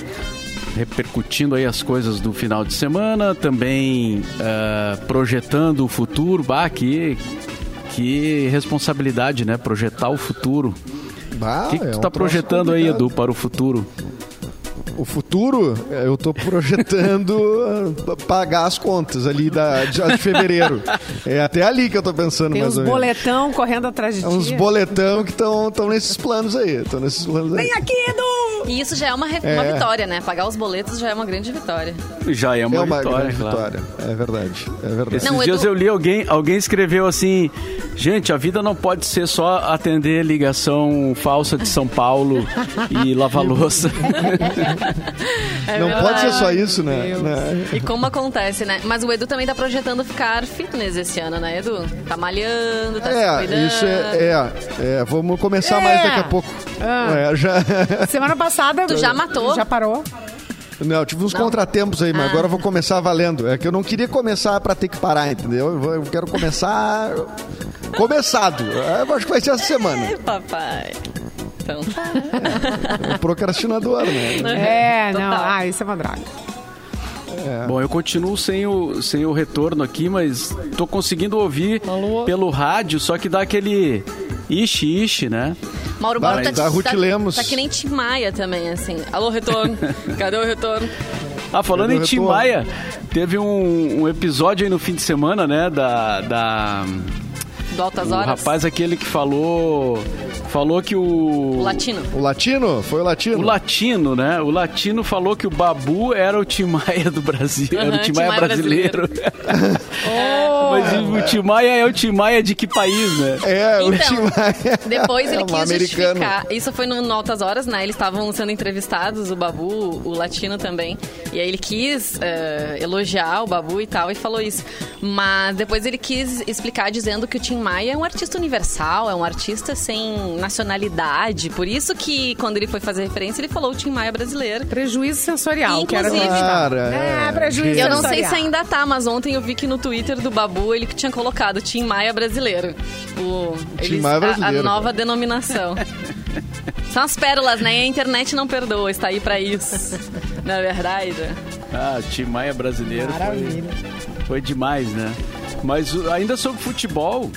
repercutindo aí as coisas do final de semana, também ah, projetando o futuro. Bah, que, que responsabilidade, né? Projetar o futuro. Bah, O que, que é tu um tá projetando aí. Edu, para o futuro? O futuro, é, eu tô projetando ah, pagar as contas ali da, de, de fevereiro. É até ali que eu tô pensando Tem mais uns ou menos. boletão correndo atrás de É uns ti. boletão que estão nesses planos aí. Estão nesses planos aí. Vem aqui, Edu! E isso já é uma, É. uma vitória, né? Pagar os boletos já é uma grande vitória. Já é uma, é uma vitória, grande claro. vitória. É verdade. É verdade. Esses Não, dias Edu- eu li alguém, alguém escreveu assim: gente, a vida não pode ser só atender ligação falsa de São Paulo e lavar louça. É Não verdade. pode ser só isso, né? Né? E como acontece, né? Mas o Edu também tá projetando ficar fitness esse ano, né, Edu? Tá malhando, tá se É, cuidando. isso é, é, é. Vamos começar É. mais daqui a pouco. Ah. É, já. Semana passada. Tu já matou? Já parou? Não, eu tive uns contratempos aí, mas Ah. agora eu vou começar valendo. É que eu não queria começar pra ter que parar, entendeu? Eu, vou- eu quero começar começado. É, Eu acho que vai ser essa semana. É, papai. Então tá. O procrastinador, né? É, não. Total. Ah, isso é uma droga. Bom, eu continuo sem o, sem o retorno aqui, mas tô conseguindo ouvir pelo rádio, só que dá aquele ishi, ishi, né? Mauro Borba tá, Ruth tá, Lemos. tá que nem Tim Maia também, assim. Alô, retorno. Cadê o retorno? Ah, falando em o Tim? Maia, teve um, um episódio aí no fim de semana, né, da... da Do Altas o Horas? rapaz aquele que falou... Falou que o... O latino. O latino? Foi o latino? O latino, né? O latino falou que o Babu era o Tim Maia do Brasil, era o Tim Tim Maia Maia brasileiro. Oh! Mas o Tim Maia é o Tim Maia de que país, né? É, o Então, Tim Maia. Depois ele é um quis americano. justificar. Isso foi no, no Altas Horas, né? Eles estavam sendo entrevistados, o Babu, o latino também. E aí ele quis eh, elogiar o Babu e tal, e falou isso. Mas depois ele quis explicar dizendo que o Tim Maia é um artista universal, é um artista sem nacionalidade. Por isso que quando ele foi fazer referência, ele falou o Tim Maia brasileiro. Prejuízo sensorial, que era Inclusive- Cara, É, é. prejuízo Eu não sei sensorial. se ainda tá, mas ontem eu vi que no Twitter do Babu ele tinha colocado Tim Maia brasileiro. O, Tim Maia a- brasileiro. A, nova denominação. São as pérolas, né? E a internet não perdoa, está aí pra isso. Na verdade. Ah, Tim Maia brasileiro foi, Maravilha. foi demais, né? Mas ainda sobre futebol,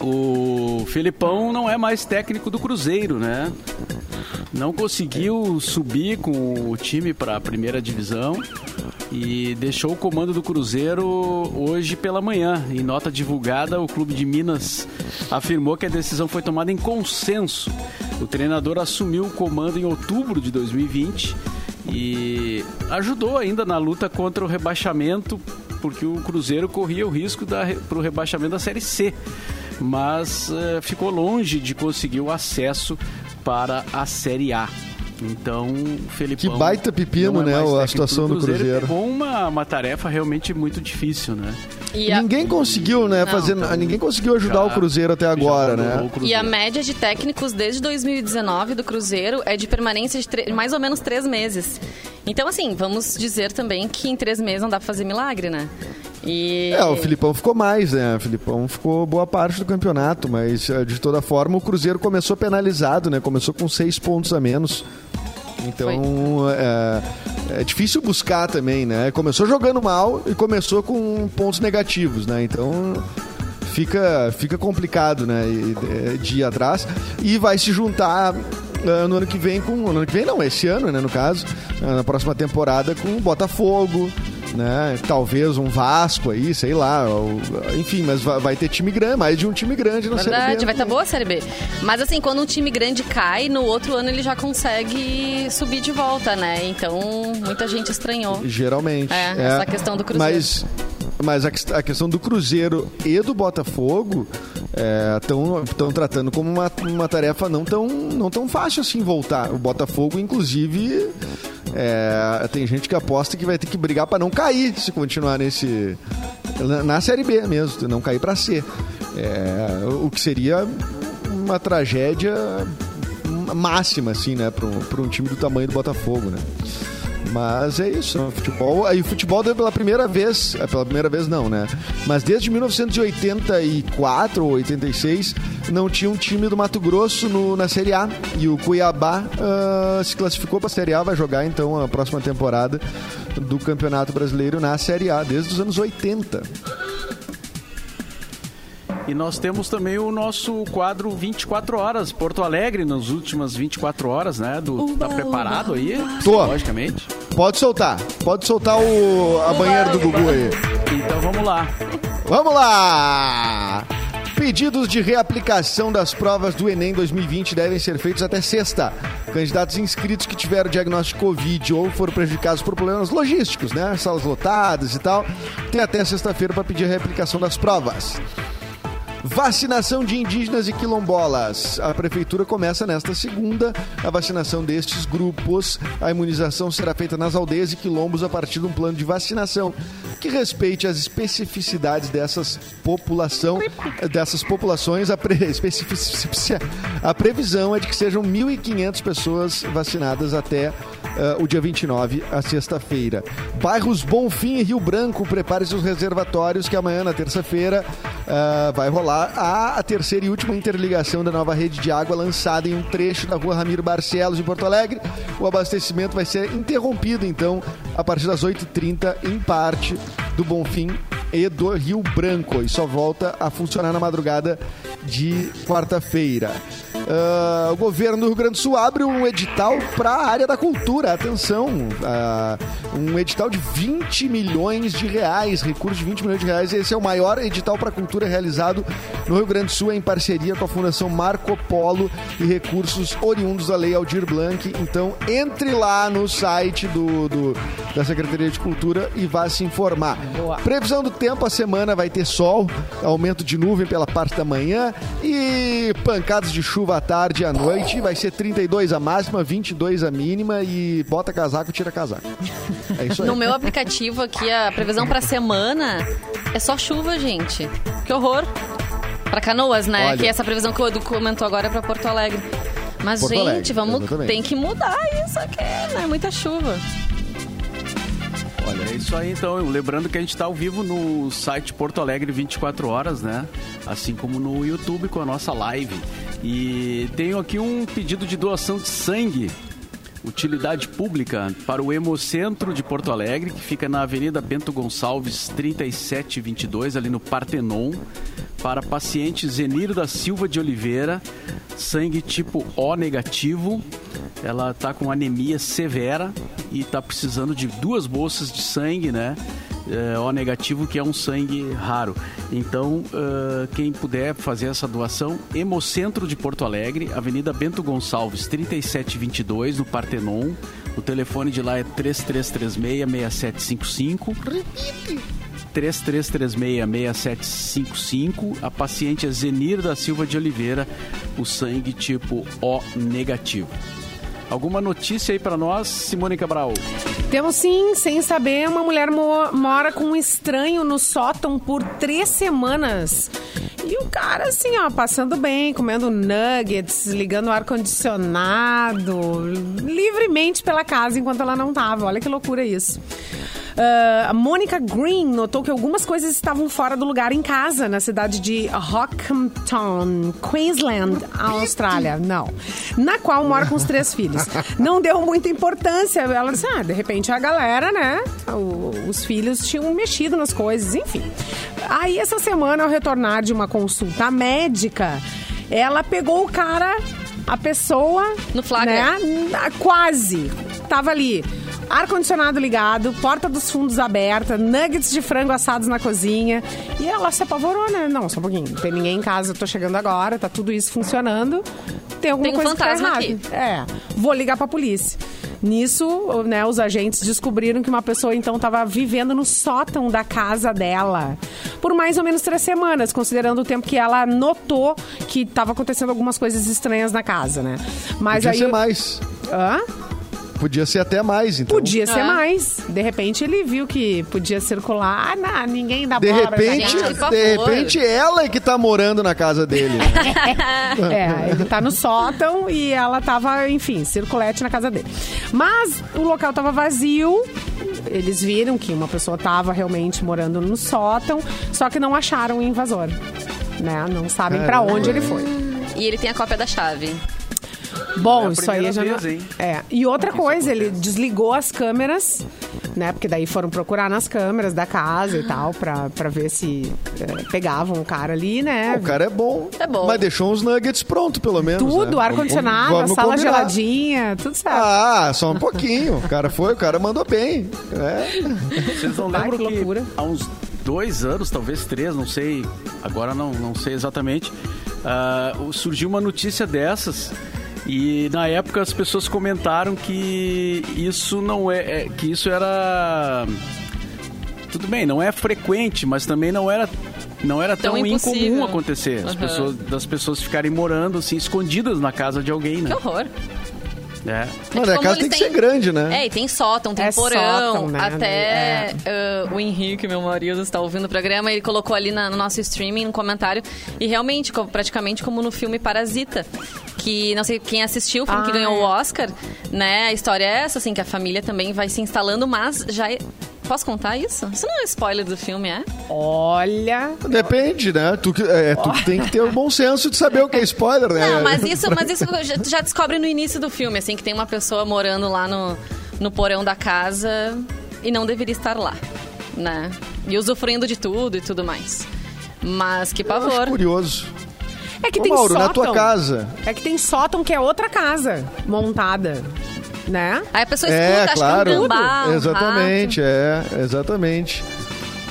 o Felipão não é mais técnico do Cruzeiro, né? Não conseguiu subir com o time para a primeira divisão e deixou o comando do Cruzeiro hoje pela manhã. Em nota divulgada, o clube de Minas afirmou que a decisão foi tomada em consenso. O treinador assumiu o comando em outubro de 2020 e ajudou ainda na luta contra o rebaixamento, porque o Cruzeiro corria o risco para o rebaixamento da Série C, mas eh, ficou longe de conseguir o acesso para a Série A. Então, o Felipão... Que baita pepino, é né, a situação do Cruzeiro. Pegou uma, uma tarefa realmente muito difícil, né? E a, Ninguém conseguiu, né, Não. fazer. Ninguém conseguiu ajudar Já- o Cruzeiro até agora, né? Cruzeiro. e a média de técnicos desde 2019 do Cruzeiro é de permanência de tre- mais ou menos três meses. Então, assim, vamos dizer também que em três meses não dá pra fazer milagre, né? E... É, o Filipão ficou mais, né? O Filipão ficou boa parte do campeonato, mas eh, de toda forma o Cruzeiro começou penalizado, né? Começou com seis pontos a menos. Então é, é difícil buscar também, né? Começou jogando mal e começou com pontos negativos, né? Então fica, fica complicado, né? e- é, De ir atrás. E vai se juntar no ano que vem com. No ano que vem não, esse ano, né? No caso, na próxima temporada com o Botafogo. Né? Talvez um Vasco aí, sei lá. ou- enfim, mas vai, vai ter time grande, mais de um time grande na Série Verdade, B. vai estar boa a Série B. Mas assim, quando um time grande cai, no outro ano ele já consegue subir de volta, né? Então, muita gente estranhou. Geralmente. É, essa questão do Cruzeiro. Mas, mas a, ques- a questão do Cruzeiro e do Botafogo estão tratando como uma, uma tarefa não tão, não tão fácil assim voltar. O Botafogo, inclusive, é, tem gente que aposta que vai ter que brigar para não cair se continuar nesse. Na, Série B mesmo, não cair para C. É, o que seria uma tragédia máxima, assim, né, para um time do tamanho do Botafogo, né? Mas é isso, futebol. Aí o futebol deu pela primeira vez, é, pela primeira vez não, né? Mas desde 1984 ou 86 não tinha um time do Mato Grosso no- na Série A. E o Cuiabá ah, se classificou para a Série A, vai jogar então a próxima temporada do Campeonato Brasileiro na Série A, desde os anos 80. E nós temos também o nosso quadro 24 horas, Porto Alegre, nas últimas 24 horas, né? Do, tá preparado aí? Tô. Logicamente. Pode soltar, pode soltar o, a banheira do Gugu aí. Então vamos lá. Vamos lá! Pedidos de reaplicação das provas do Enem 2020 devem ser feitos até sexta. Candidatos inscritos que tiveram diagnóstico Covid ou foram prejudicados por problemas logísticos, né? Salas lotadas e tal, têm até sexta-feira para pedir a reaplicação das provas. Vacinação de indígenas e quilombolas. A prefeitura começa nesta segunda a vacinação destes grupos. A imunização será feita nas aldeias e quilombos a partir de um plano de vacinação que respeite as especificidades dessas população, dessas populações. A, pre- a previsão é de que sejam 1.500 pessoas vacinadas até ah, o dia 29, a sexta-feira. Bairros Bonfim e Rio Branco, prepare seus reservatórios que amanhã, na terça-feira, ah, vai rolar a, a terceira e última interligação da nova rede de água lançada em um trecho da rua Ramiro Barcelos, em Porto Alegre. O abastecimento vai ser interrompido, então, a partir das 8h30, em parte do Bonfim e do Rio Branco. E só volta a funcionar na madrugada de quarta-feira. Ah, o governo do Rio Grande do Sul abre um edital para a área da cultura. Atenção, ah, um edital de 20 milhões de reais, recurso de 20 milhões de reais. Esse é o maior edital para cultura realizado no Rio Grande do Sul em parceria com a Fundação Marco Polo e recursos oriundos da Lei Aldir Blanc. Então, entre lá no site do, do- da Secretaria de Cultura e vá se informar. Boa. Previsão do tempo, a semana vai ter sol, aumento de nuvem pela parte da manhã e pancadas de chuva à tarde e à noite. Vai ser 32 a máxima, 22 a mínima e bota casaco, tira casaco. É isso aí. No meu aplicativo aqui, a previsão pra semana é só chuva, gente. Que horror. Pra Canoas, né? Olha. Que essa previsão que o Edu comentou agora é pra Porto Alegre. Mas, Porto gente, Alegre, vamos. exatamente. Tem que mudar isso aqui, né? Muita chuva. Olha, é isso aí então. Lembrando que a gente está ao vivo no site Porto Alegre 24 horas, né? Assim como no YouTube com a nossa live. E tenho aqui um pedido de doação de sangue, utilidade pública, para o Hemocentro de Porto Alegre, que fica na Avenida Bento Gonçalves 3722, ali no Partenon. Para paciente Zeniro da Silva de Oliveira, sangue tipo O negativo. Ela tá com anemia severa e tá precisando de duas bolsas de sangue, né? É, o negativo, que é um sangue raro. Então, ah, quem puder fazer essa doação, Hemocentro de Porto Alegre, Avenida Bento Gonçalves, 3722, no Partenon. O telefone de lá é 3336-6755. 3336-6755. A paciente é Zenir da Silva de Oliveira, o sangue tipo O negativo. Alguma notícia aí pra nós, Simone Cabral? Temos sim, sem saber, uma mulher mo- mora com um estranho no sótão por três semanas. E o cara, assim, ó, passando bem, comendo nuggets, ligando o ar-condicionado, livremente pela casa enquanto ela não tava. Olha que loucura isso. Ah, a Mônica Green notou que algumas coisas estavam fora do lugar em casa, na cidade de Rockhampton, Queensland, Austrália. Não. Na qual mora com os três filhos. Não deu muita importância. Ela disse: ah, de repente a galera, né? o- os filhos tinham mexido nas coisas, enfim. Aí, essa semana, ao retornar de uma consulta médica, ela pegou o cara, a pessoa. No flagra. Né? Quase. Tava ali. Ar-condicionado ligado, porta dos fundos aberta, nuggets de frango assados na cozinha. E ela se apavorou, né? Não, só um pouquinho. Não tem ninguém em casa, eu tô chegando agora, tá tudo isso funcionando. Tem alguma Tem um coisa que tá fantasma errada. aqui. É. Vou ligar pra polícia. Nisso, né, os agentes descobriram que uma pessoa então estava vivendo no sótão da casa dela por mais ou menos três semanas, considerando o tempo que ela notou que estava acontecendo algumas coisas estranhas na casa, né? Mas Podia aí ser mais. Hã? Podia ser até mais, então. Podia ser É. mais. De repente ele viu que podia circular. Ah, não, ninguém dá De bola pra repente, gente. De repente, ela é que tá morando na casa dele. né? É, ele tá no sótão e ela tava, enfim, circulete na casa dele. Mas o local tava vazio. Eles viram que uma pessoa tava realmente morando no sótão, só que não acharam o invasor. Né? Não sabem pra Caramba. onde ele foi. E ele tem a cópia da chave. Bom, É isso aí já não... vez, hein? É. E outra isso coisa, ele desligou as câmeras, né? Porque daí foram procurar nas câmeras da casa e tal, pra, pra ver se eh, pegavam o cara ali, né? O cara é bom. É bom. Mas deixou uns nuggets pronto, pelo menos. Tudo, né? ar-condicionado, sala combinar. geladinha, tudo certo. Ah, só um pouquinho. O cara foi, o cara mandou bem. É. Vocês não Ah, lembram que que, há uns dois anos, talvez três, não sei, agora não, não sei exatamente, ah, surgiu uma notícia dessas e na época as pessoas comentaram que isso não é, é- que isso era tudo bem, não é frequente, mas também não era não era tão, Tão incomum acontecer, as Aham. pessoas das pessoas ficarem morando assim escondidas na casa de alguém, né? Que horror. É. É Mas que a como casa tem que ser grande, né? É, e tem sótão, tem É porão. sótão, né? Até ah, o Henrique, meu marido, está ouvindo o programa, ele colocou ali na- no nosso streaming, no comentário. E realmente, co- praticamente como no filme Parasita. Que não sei quem assistiu, o filme que Ah, ganhou é. o Oscar, né? A história é essa, assim, que a família também vai se instalando, mas já. Posso contar isso? Isso não é spoiler do filme, é? Olha. Depende, né? Tu, é, tu tem que ter o bom senso de saber o que é spoiler, né? Não, mas isso, mas isso já- tu já descobre no início do filme, assim, que tem uma pessoa morando lá no, no porão da casa e não deveria estar lá, né? E usufruindo de tudo e tudo mais. Mas que Eu acho pavor. curioso. É que Ô, tem Mauro, sótão. na tua casa. É que tem sótão que é outra casa montada, né? Aí a pessoa escuta, É, acha claro. que é um gambá, um exatamente, é, exatamente.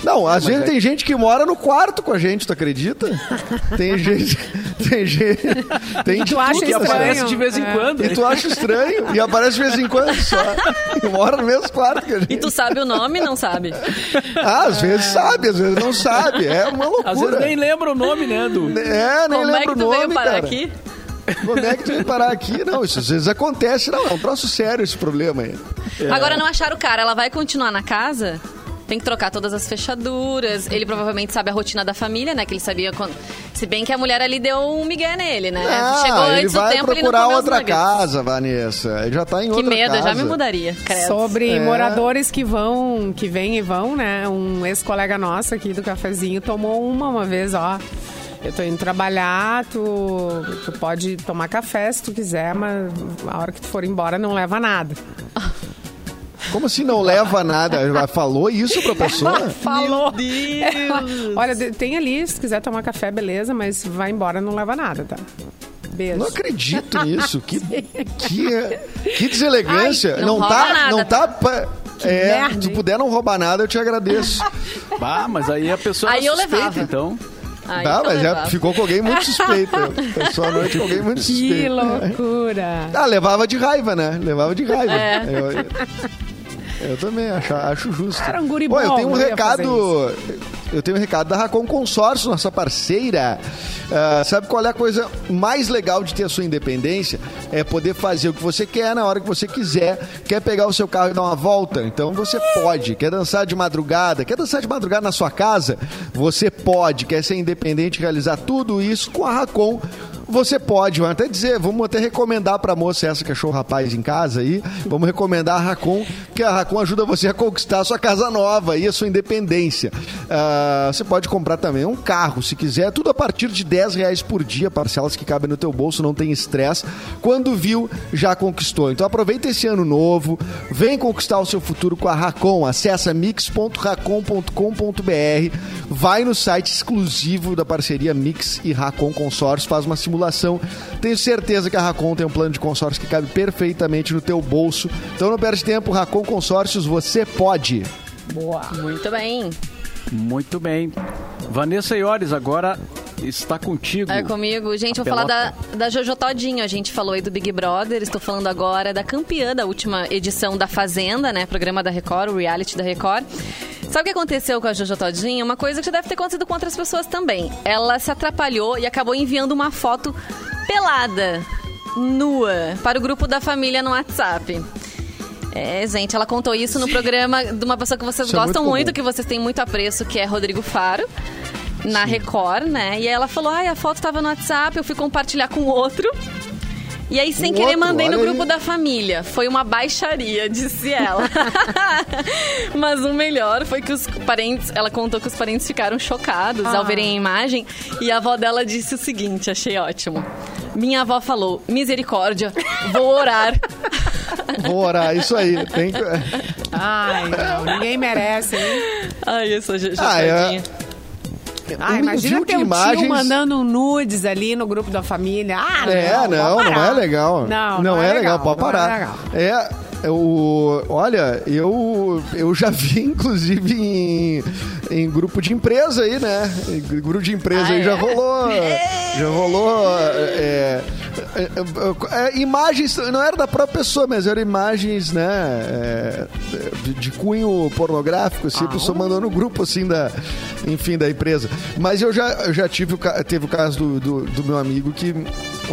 Não, às vezes tem gente que mora no quarto com a gente, tu acredita? Tem gente. Tem gente. Tem tu de acha tudo Que aparece de vez em É. quando. E tu acha estranho. E aparece de vez em quando só. E mora no mesmo quarto que a gente. E tu sabe o nome não sabe? Ah, às vezes sabe, às vezes não sabe. É uma loucura. Às vezes nem lembra o nome, né, do... É, nem Como é lembro que o tu nome, veio parar cara. aqui? Como é que tu veio parar aqui? Não, isso às vezes acontece. Não, é um troço sério esse problema aí. Agora não acharam o cara, ela vai continuar na casa? Tem que trocar todas as fechaduras. Ele provavelmente sabe a rotina da família, né? Que ele sabia quando. Se bem que a mulher ali deu um migué nele, né? Chegou Ah, ele antes do vai tempo, ele não procurar outra casa, Vanessa. Ele já tá em Que outra medo, casa. já me mudaria. Credo. Sobre É. moradores que vão, que vêm e vão, né? Um ex-colega nosso aqui do cafezinho tomou uma uma vez, ó. Eu tô indo trabalhar, tu, tu pode tomar café se tu quiser, mas a hora que tu for embora não leva nada. Como assim não leva nada? Ela Falou isso pra pessoa? Falou! Olha, tem ali, se quiser tomar café, beleza, mas vai embora, não leva nada, tá? Beijo. Não acredito nisso. Que, que, que deselegância. Ai, não não, rouba tá. nada, Não tá. pa- É, merda, se puder não roubar nada, eu te agradeço. Bah, mas aí a pessoa Aí eu suspeita, levava. então. Aí tá, que mas já levava. ficou com alguém muito suspeito. Passou a noite com alguém muito Que suspeito. loucura! Ah, levava de raiva, né? Levava de raiva. É. Eu, eu também acho, acho justo. Era um guri Pô, eu bom, tenho um recado. Eu tenho um recado da Racon Consórcio, nossa parceira. Ah, sabe qual é a coisa mais legal de ter a sua independência? É poder fazer o que você quer na hora que você quiser. Quer pegar o seu carro e dar uma volta? Então você pode. Quer dançar de madrugada? Quer dançar de madrugada na sua casa? Você pode. Quer ser independente e realizar tudo isso com a Racon? Você pode, vamos até dizer, vamos até recomendar pra moça essa que achou o rapaz em casa aí. Vamos recomendar a Racon, que a Racon ajuda você a conquistar a sua casa nova e a sua independência. Ah, você pode comprar também um carro, se quiser, tudo a partir de 10 reais por dia, parcelas que cabem no teu bolso, não tem estresse. Quando viu, já conquistou. Então aproveita esse ano novo, vem conquistar o seu futuro com a Racon. Acesse mix.racon.com.br, vai no site exclusivo da parceria Mix e Racon Consórcio, faz uma simulação. Tenho certeza que a Racon tem um plano de consórcio que cabe perfeitamente no teu bolso. Então não perde tempo, Racon Consórcios, você pode. Boa. Muito bem. Muito bem. Vanessa Iores, agora está contigo. É comigo. Gente, vou falar da, pelota. da Jojo Todinho. A gente falou aí do Big Brother. Estou falando agora da campeã da última edição da Fazenda, né? Programa da Record, o reality da Record. Sabe o que aconteceu com a Jojo Todinho? Uma coisa que deve ter acontecido com outras pessoas também. Ela se atrapalhou e acabou enviando uma foto pelada, nua, para o grupo da família no WhatsApp. É, gente, ela contou isso no programa de uma pessoa que vocês Isso é gostam muito muito, comum. que vocês têm muito apreço, que é Rodrigo Faro, na Record, né? E aí ela falou: ai, a foto tava no WhatsApp, eu fui compartilhar com outro. E aí, sem Um querer, outro, mandei no grupo aí. da família. Foi uma baixaria, disse ela. Mas o melhor foi que os parentes, ela contou que os parentes ficaram chocados ao Ah. verem a imagem. E a avó dela disse o seguinte: achei ótimo. Minha avó falou: misericórdia, vou orar. Vou orar, isso aí. Tem. Ai, não, ninguém merece, hein? Ai, essa Jojo Ah, é-. Ah, Um imagina de teu imagens- tio mandando nudes ali no grupo da família. Ah, É, não, não, pode não é legal. Não, não, é, legal, pode não é parar. legal. É, é o, olha, eu, eu já vi, inclusive, em, em grupo de empresa aí, né? Em grupo de empresa Ah, aí é? já rolou. Já rolou. é, é, é, é, imagens, não era da própria pessoa, mas eram imagens, né? é, de, de cunho pornográfico, assim, a pessoa mandou no grupo, assim, da, enfim, da empresa. Mas eu já, eu já tive o, teve o caso do, do, do meu amigo que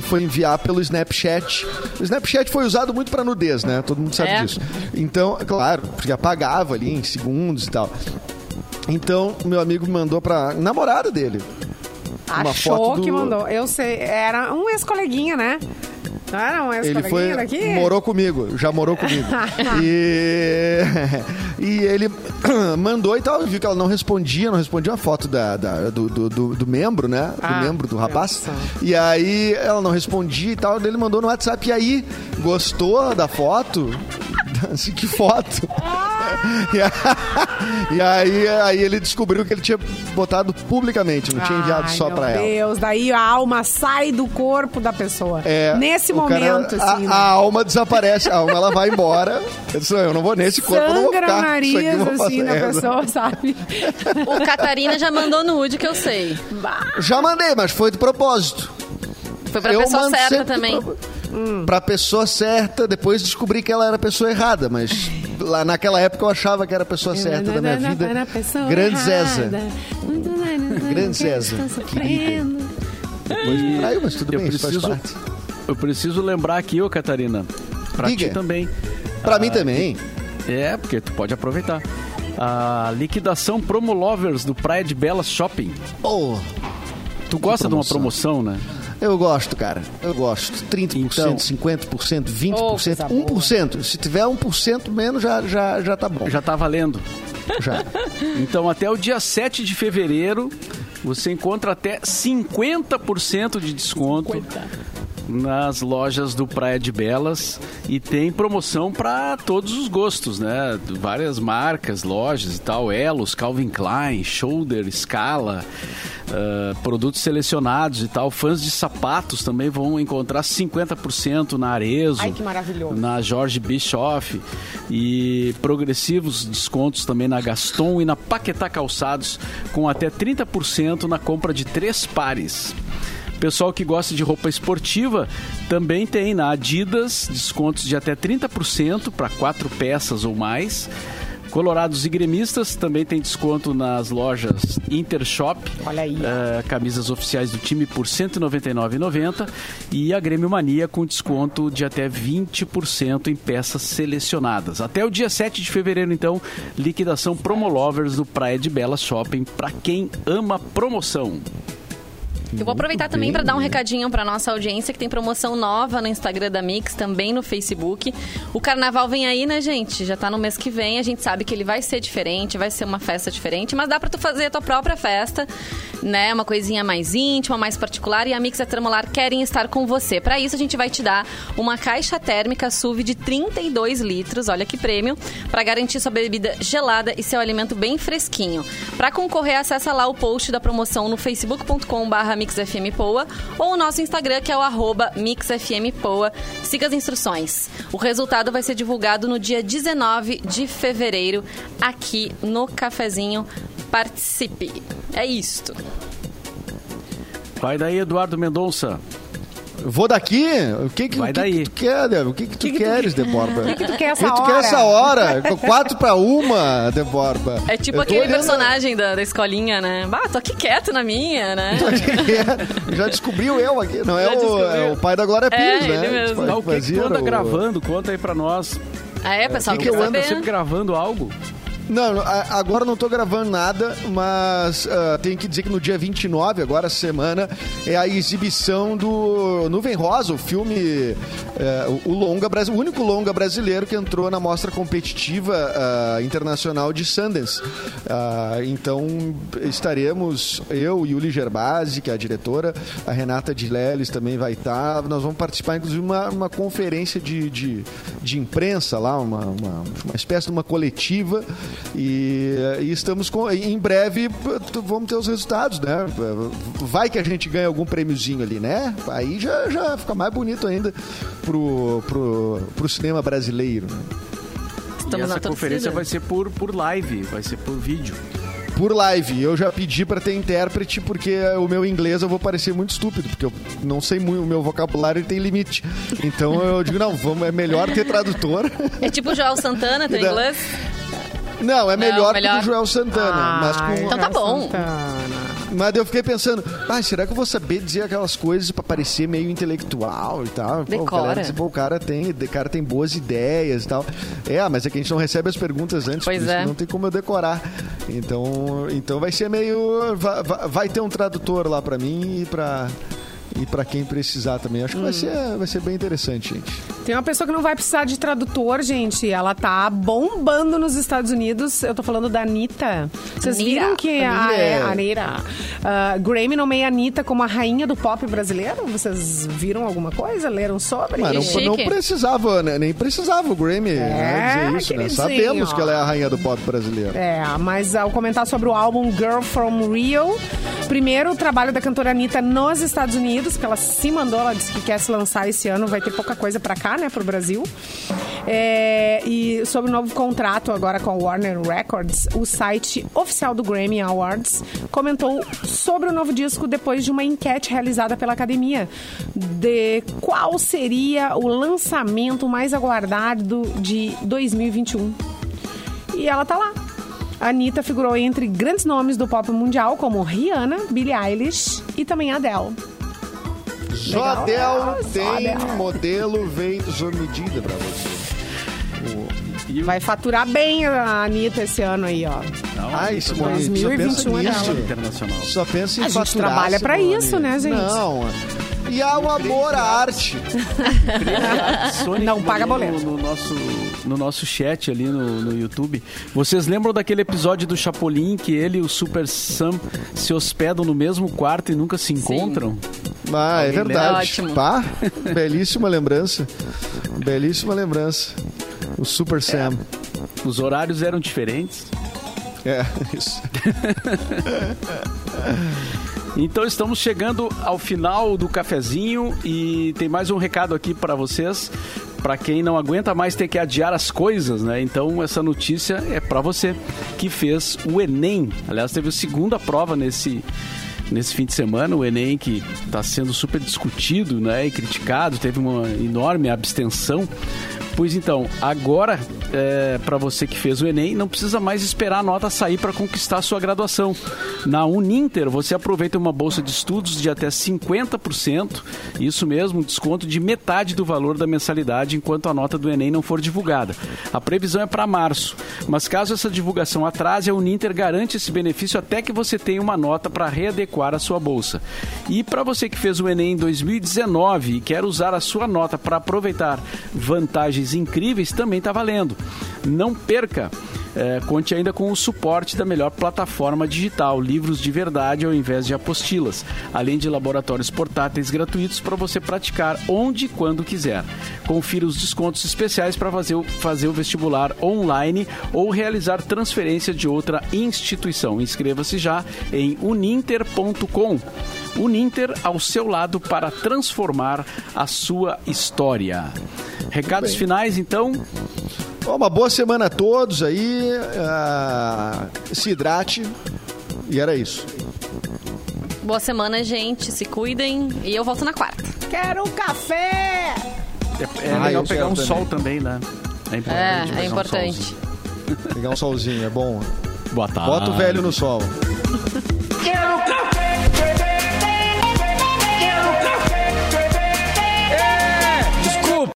foi enviar pelo Snapchat. O Snapchat foi usado muito para nudez, né? Todo mundo sabe É? disso. Então, claro, porque apagava ali em segundos e tal. Então, meu amigo me mandou pra namorada dele. Uma Achou foto do- que mandou. Eu sei, era um ex-coleguinha, né? Não era um Ele ex-coleguinha foi, daqui? morou comigo, já morou comigo. e, e ele mandou e tal, viu que ela não respondia, não respondia uma foto da, da- do, do, do- do membro, né? Do Ah, membro, do rapaz. E aí ela não respondia e tal, ele mandou no WhatsApp. E aí, gostou da foto? Assim, que foto? E, a- aí, aí ele descobriu que ele tinha botado publicamente, não tinha enviado Ai, só meu pra ela. Deus, daí a alma sai do corpo da pessoa. É, Nesse cara- momento, a, assim. a né? alma desaparece, a alma ela vai embora. Eu disse, não, eu não vou nesse corpo, eu não vou Sangra ficar. nariz, vou assim, É, pessoa, sabe? O Catarina já mandou nude, que eu sei. Já mandei, mas foi de propósito. Foi pra eu pessoa certa também. pro- Pra pessoa certa, depois descobri que ela era a pessoa errada, mas lá naquela época eu achava que era a pessoa certa da minha vida. Era a pessoa Grande. Zeza. Grande Zeza. Depois me traiu, mas tudo Eu bem, isso faz preciso, parte. eu preciso lembrar aqui, ô Catarina, pra Diga. ti também. Pra Ah, mim também. É, porque tu pode aproveitar. A liquidação Promo Lovers do Praia de Belas Shopping. Oh, Tu gosta de uma promoção. promoção, né? Eu gosto, cara. Eu gosto. 30%, Então. 50%, Oh, 20%, coisa boa. 1%. Se tiver 1% menos, já, já, já tá bom. Já tá valendo. Já. Então, até o dia 7 de fevereiro, você encontra até 50% de desconto nas lojas do Praia de Belas e tem promoção para todos os gostos, né? Várias marcas, lojas e tal, Elos, Calvin Klein, Shoulder, Scala, ah, produtos selecionados e tal. Fãs de sapatos também vão encontrar 50% na Arezo, Ai, que maravilhoso. na Jorge Bischoff e progressivos descontos também na Gaston e na Paquetá Calçados com até 30% na compra de três pares. Pessoal que gosta de roupa esportiva também tem na Adidas descontos de até 30% para quatro peças ou mais. Colorados e gremistas também tem desconto nas lojas Intershop. Olha aí, eh, camisas oficiais do time por R$ 199,90 e a Grêmio Mania com desconto de até 20% em peças selecionadas. Até o dia 7 de fevereiro, então, liquidação Promolovers do Praia de Bela Shopping para quem ama promoção. Eu vou aproveitar Muito também para dar um recadinho para nossa audiência que tem promoção nova no Instagram da Mix, também no Facebook. O carnaval vem aí, né, gente? Já tá no mês que vem, a gente sabe que ele vai ser diferente, vai ser uma festa diferente, mas dá para tu fazer a tua própria festa, né? Uma coisinha mais íntima, mais particular e a Mix e a Termolar querem estar com você. Para isso a gente vai te dar uma caixa térmica SUV de 32 litros, olha que prêmio, para garantir sua bebida gelada e seu alimento bem fresquinho. Para concorrer, acessa lá o post da promoção no MixFMPoa ou o nosso Instagram, que é o arroba MixFMPoa. Siga as instruções. O resultado vai ser divulgado no dia 19 de fevereiro, aqui no Cafezinho. Participe. É isto. Vai daí, Eduardo Mendonça. Vou daqui? O que que, Vai o que que tu quer, Débora? O que que tu que queres, Deborba? O que tu quer essa que tu hora? quer essa hora? Quatro pra uma, Deborba. É tipo aquele olhando- personagem da, da escolinha, né? Bah, tô aqui quieto na minha, né? Já descobriu eu aqui. Não é o, é o pai da Glória É, Pires, né? ele mesmo. Tipo, Tá, o que, que tu anda o- gravando? Conta aí pra nós. Ah, é, pessoal, que quer que eu ando sempre gravando algo? Não, agora não tô gravando nada, mas ah, tenho que dizer que no dia 29, agora semana, é a exibição do Nuvem Rosa, o filme, eh, o- longa o único longa brasileiro que entrou na mostra competitiva ah, internacional de Sundance. Ah, então estaremos eu, Yuli Gerbasi, que é a diretora, a Renata de Leles também vai estar. Nós vamos participar, inclusive, de uma, uma conferência de, de, de imprensa lá, uma, uma, uma espécie de uma coletiva. E, e estamos com. Em breve vamos ter os resultados, né? Vai que a gente ganha algum prêmiozinho ali, né? Aí já, já fica mais bonito ainda pro, pro, pro cinema brasileiro. né? e Estamos essa na torcida. conferência vai ser por, por live, vai ser por vídeo. Por live, eu já pedi pra ter intérprete porque o meu inglês eu vou parecer muito estúpido, porque eu não sei muito, o meu vocabulário tem limite. Então eu digo, não, vamos, é melhor ter tradutor. É tipo o Joel Santana, teu Não. inglês? Não, é melhor, melhor. que o do Joel Santana. mas com... então tá bom. Santana. Mas eu fiquei pensando, ah, será que eu vou saber dizer aquelas coisas pra parecer meio intelectual e tal? Pô, o Decora. cara, diz, pô, o cara tem, o cara tem boas ideias e tal. É, mas é que a gente não recebe as perguntas antes, Pois é. não tem como eu decorar. Então, então vai ser meio. Vai, vai- vai ter um tradutor lá pra mim e pra. E pra quem precisar também. Acho que Hum. vai, ser, vai ser bem interessante, gente. Tem uma pessoa que não vai precisar de tradutor, gente. Ela tá bombando nos Estados Unidos. Eu tô falando da Anitta. Vocês Anira. viram que a, Anira. é, a Anira, ah, Grammy nomeia a Anitta como a rainha do pop brasileiro? Vocês viram alguma coisa? Leram sobre? Mas não, não precisava, né? nem precisava o Grammy né, dizer isso, né? Sabemos que ela é a rainha do pop brasileiro. É, mas ao comentar sobre o álbum Girl From Rio, primeiro o trabalho da cantora Anitta nos Estados Unidos, que ela se mandou, ela disse que quer se lançar esse ano, vai ter pouca coisa pra cá, né, pro Brasil. É, e sobre o novo contrato agora com a Warner Records, o site oficial do Grammy Awards comentou sobre o novo disco depois de uma enquete realizada pela academia de qual seria o lançamento mais aguardado de 2021. E ela tá lá. A Anitta figurou entre grandes nomes do pop mundial, como Rihanna, Billie Eilish e também Adele. Jodel Só tem Adele. modelo feito sob medida pra você. E Vai faturar bem a Anitta esse ano aí, ó. Não, Ai, tá Simone, só 2021 pensa é nisso. dela. internacional. Só pensa em A gente faturar, trabalha pra Simone. isso, né, gente? Não. E há o amor à arte. Sônia Não paga boleto. No, no nosso, no nosso chat ali no, no YouTube. Vocês lembram daquele episódio do Chapolin que ele e o Super Sam se hospedam no mesmo quarto e nunca se encontram? Ah, é verdade. Ótimo. Pá, belíssima lembrança. Belíssima lembrança. O Super Sam. Os horários eram diferentes. É, isso. Então estamos chegando ao final do cafezinho e tem mais um recado aqui para vocês. Para quem não aguenta mais ter que adiar as coisas, né? Então essa notícia é para você que fez o Enem. Aliás, teve a segunda prova nesse nesse fim de semana, o Enem que está sendo super discutido, né, e criticado, teve uma enorme abstenção. Pois então, agora, é, para você que fez o Enem, não precisa mais esperar a nota sair para conquistar a sua graduação. Na Uninter, você aproveita uma bolsa de estudos de até 50%, isso mesmo, desconto de metade do valor da mensalidade enquanto a nota do Enem não for divulgada. A previsão é para março, mas caso essa divulgação atrase, a Uninter garante esse benefício até que você tenha uma nota para readequar a sua bolsa. E para você que fez o Enem em 2019 e quer usar a sua nota para aproveitar vantagens incríveis, também está valendo. Não perca! É, conte ainda com o suporte da melhor plataforma digital, livros de verdade ao invés de apostilas, além de laboratórios portáteis gratuitos para você praticar onde e quando quiser. Confira os descontos especiais para fazer, fazer o vestibular online ou realizar transferência de outra instituição. Inscreva-se já em uninter.com. Uninter ao seu lado para transformar a sua história. Recados finais, então. Uma boa semana a todos aí. ah, se hidrate. E era isso. Boa semana, gente. Se cuidem. E eu volto na quarta. Quero um café! É, é Ah, legal pegar um quero sol também, né? É importante. É, pegar é um importante. solzinho. Pegar um solzinho, é bom. Boa tarde. Bota o velho no sol. Quero café!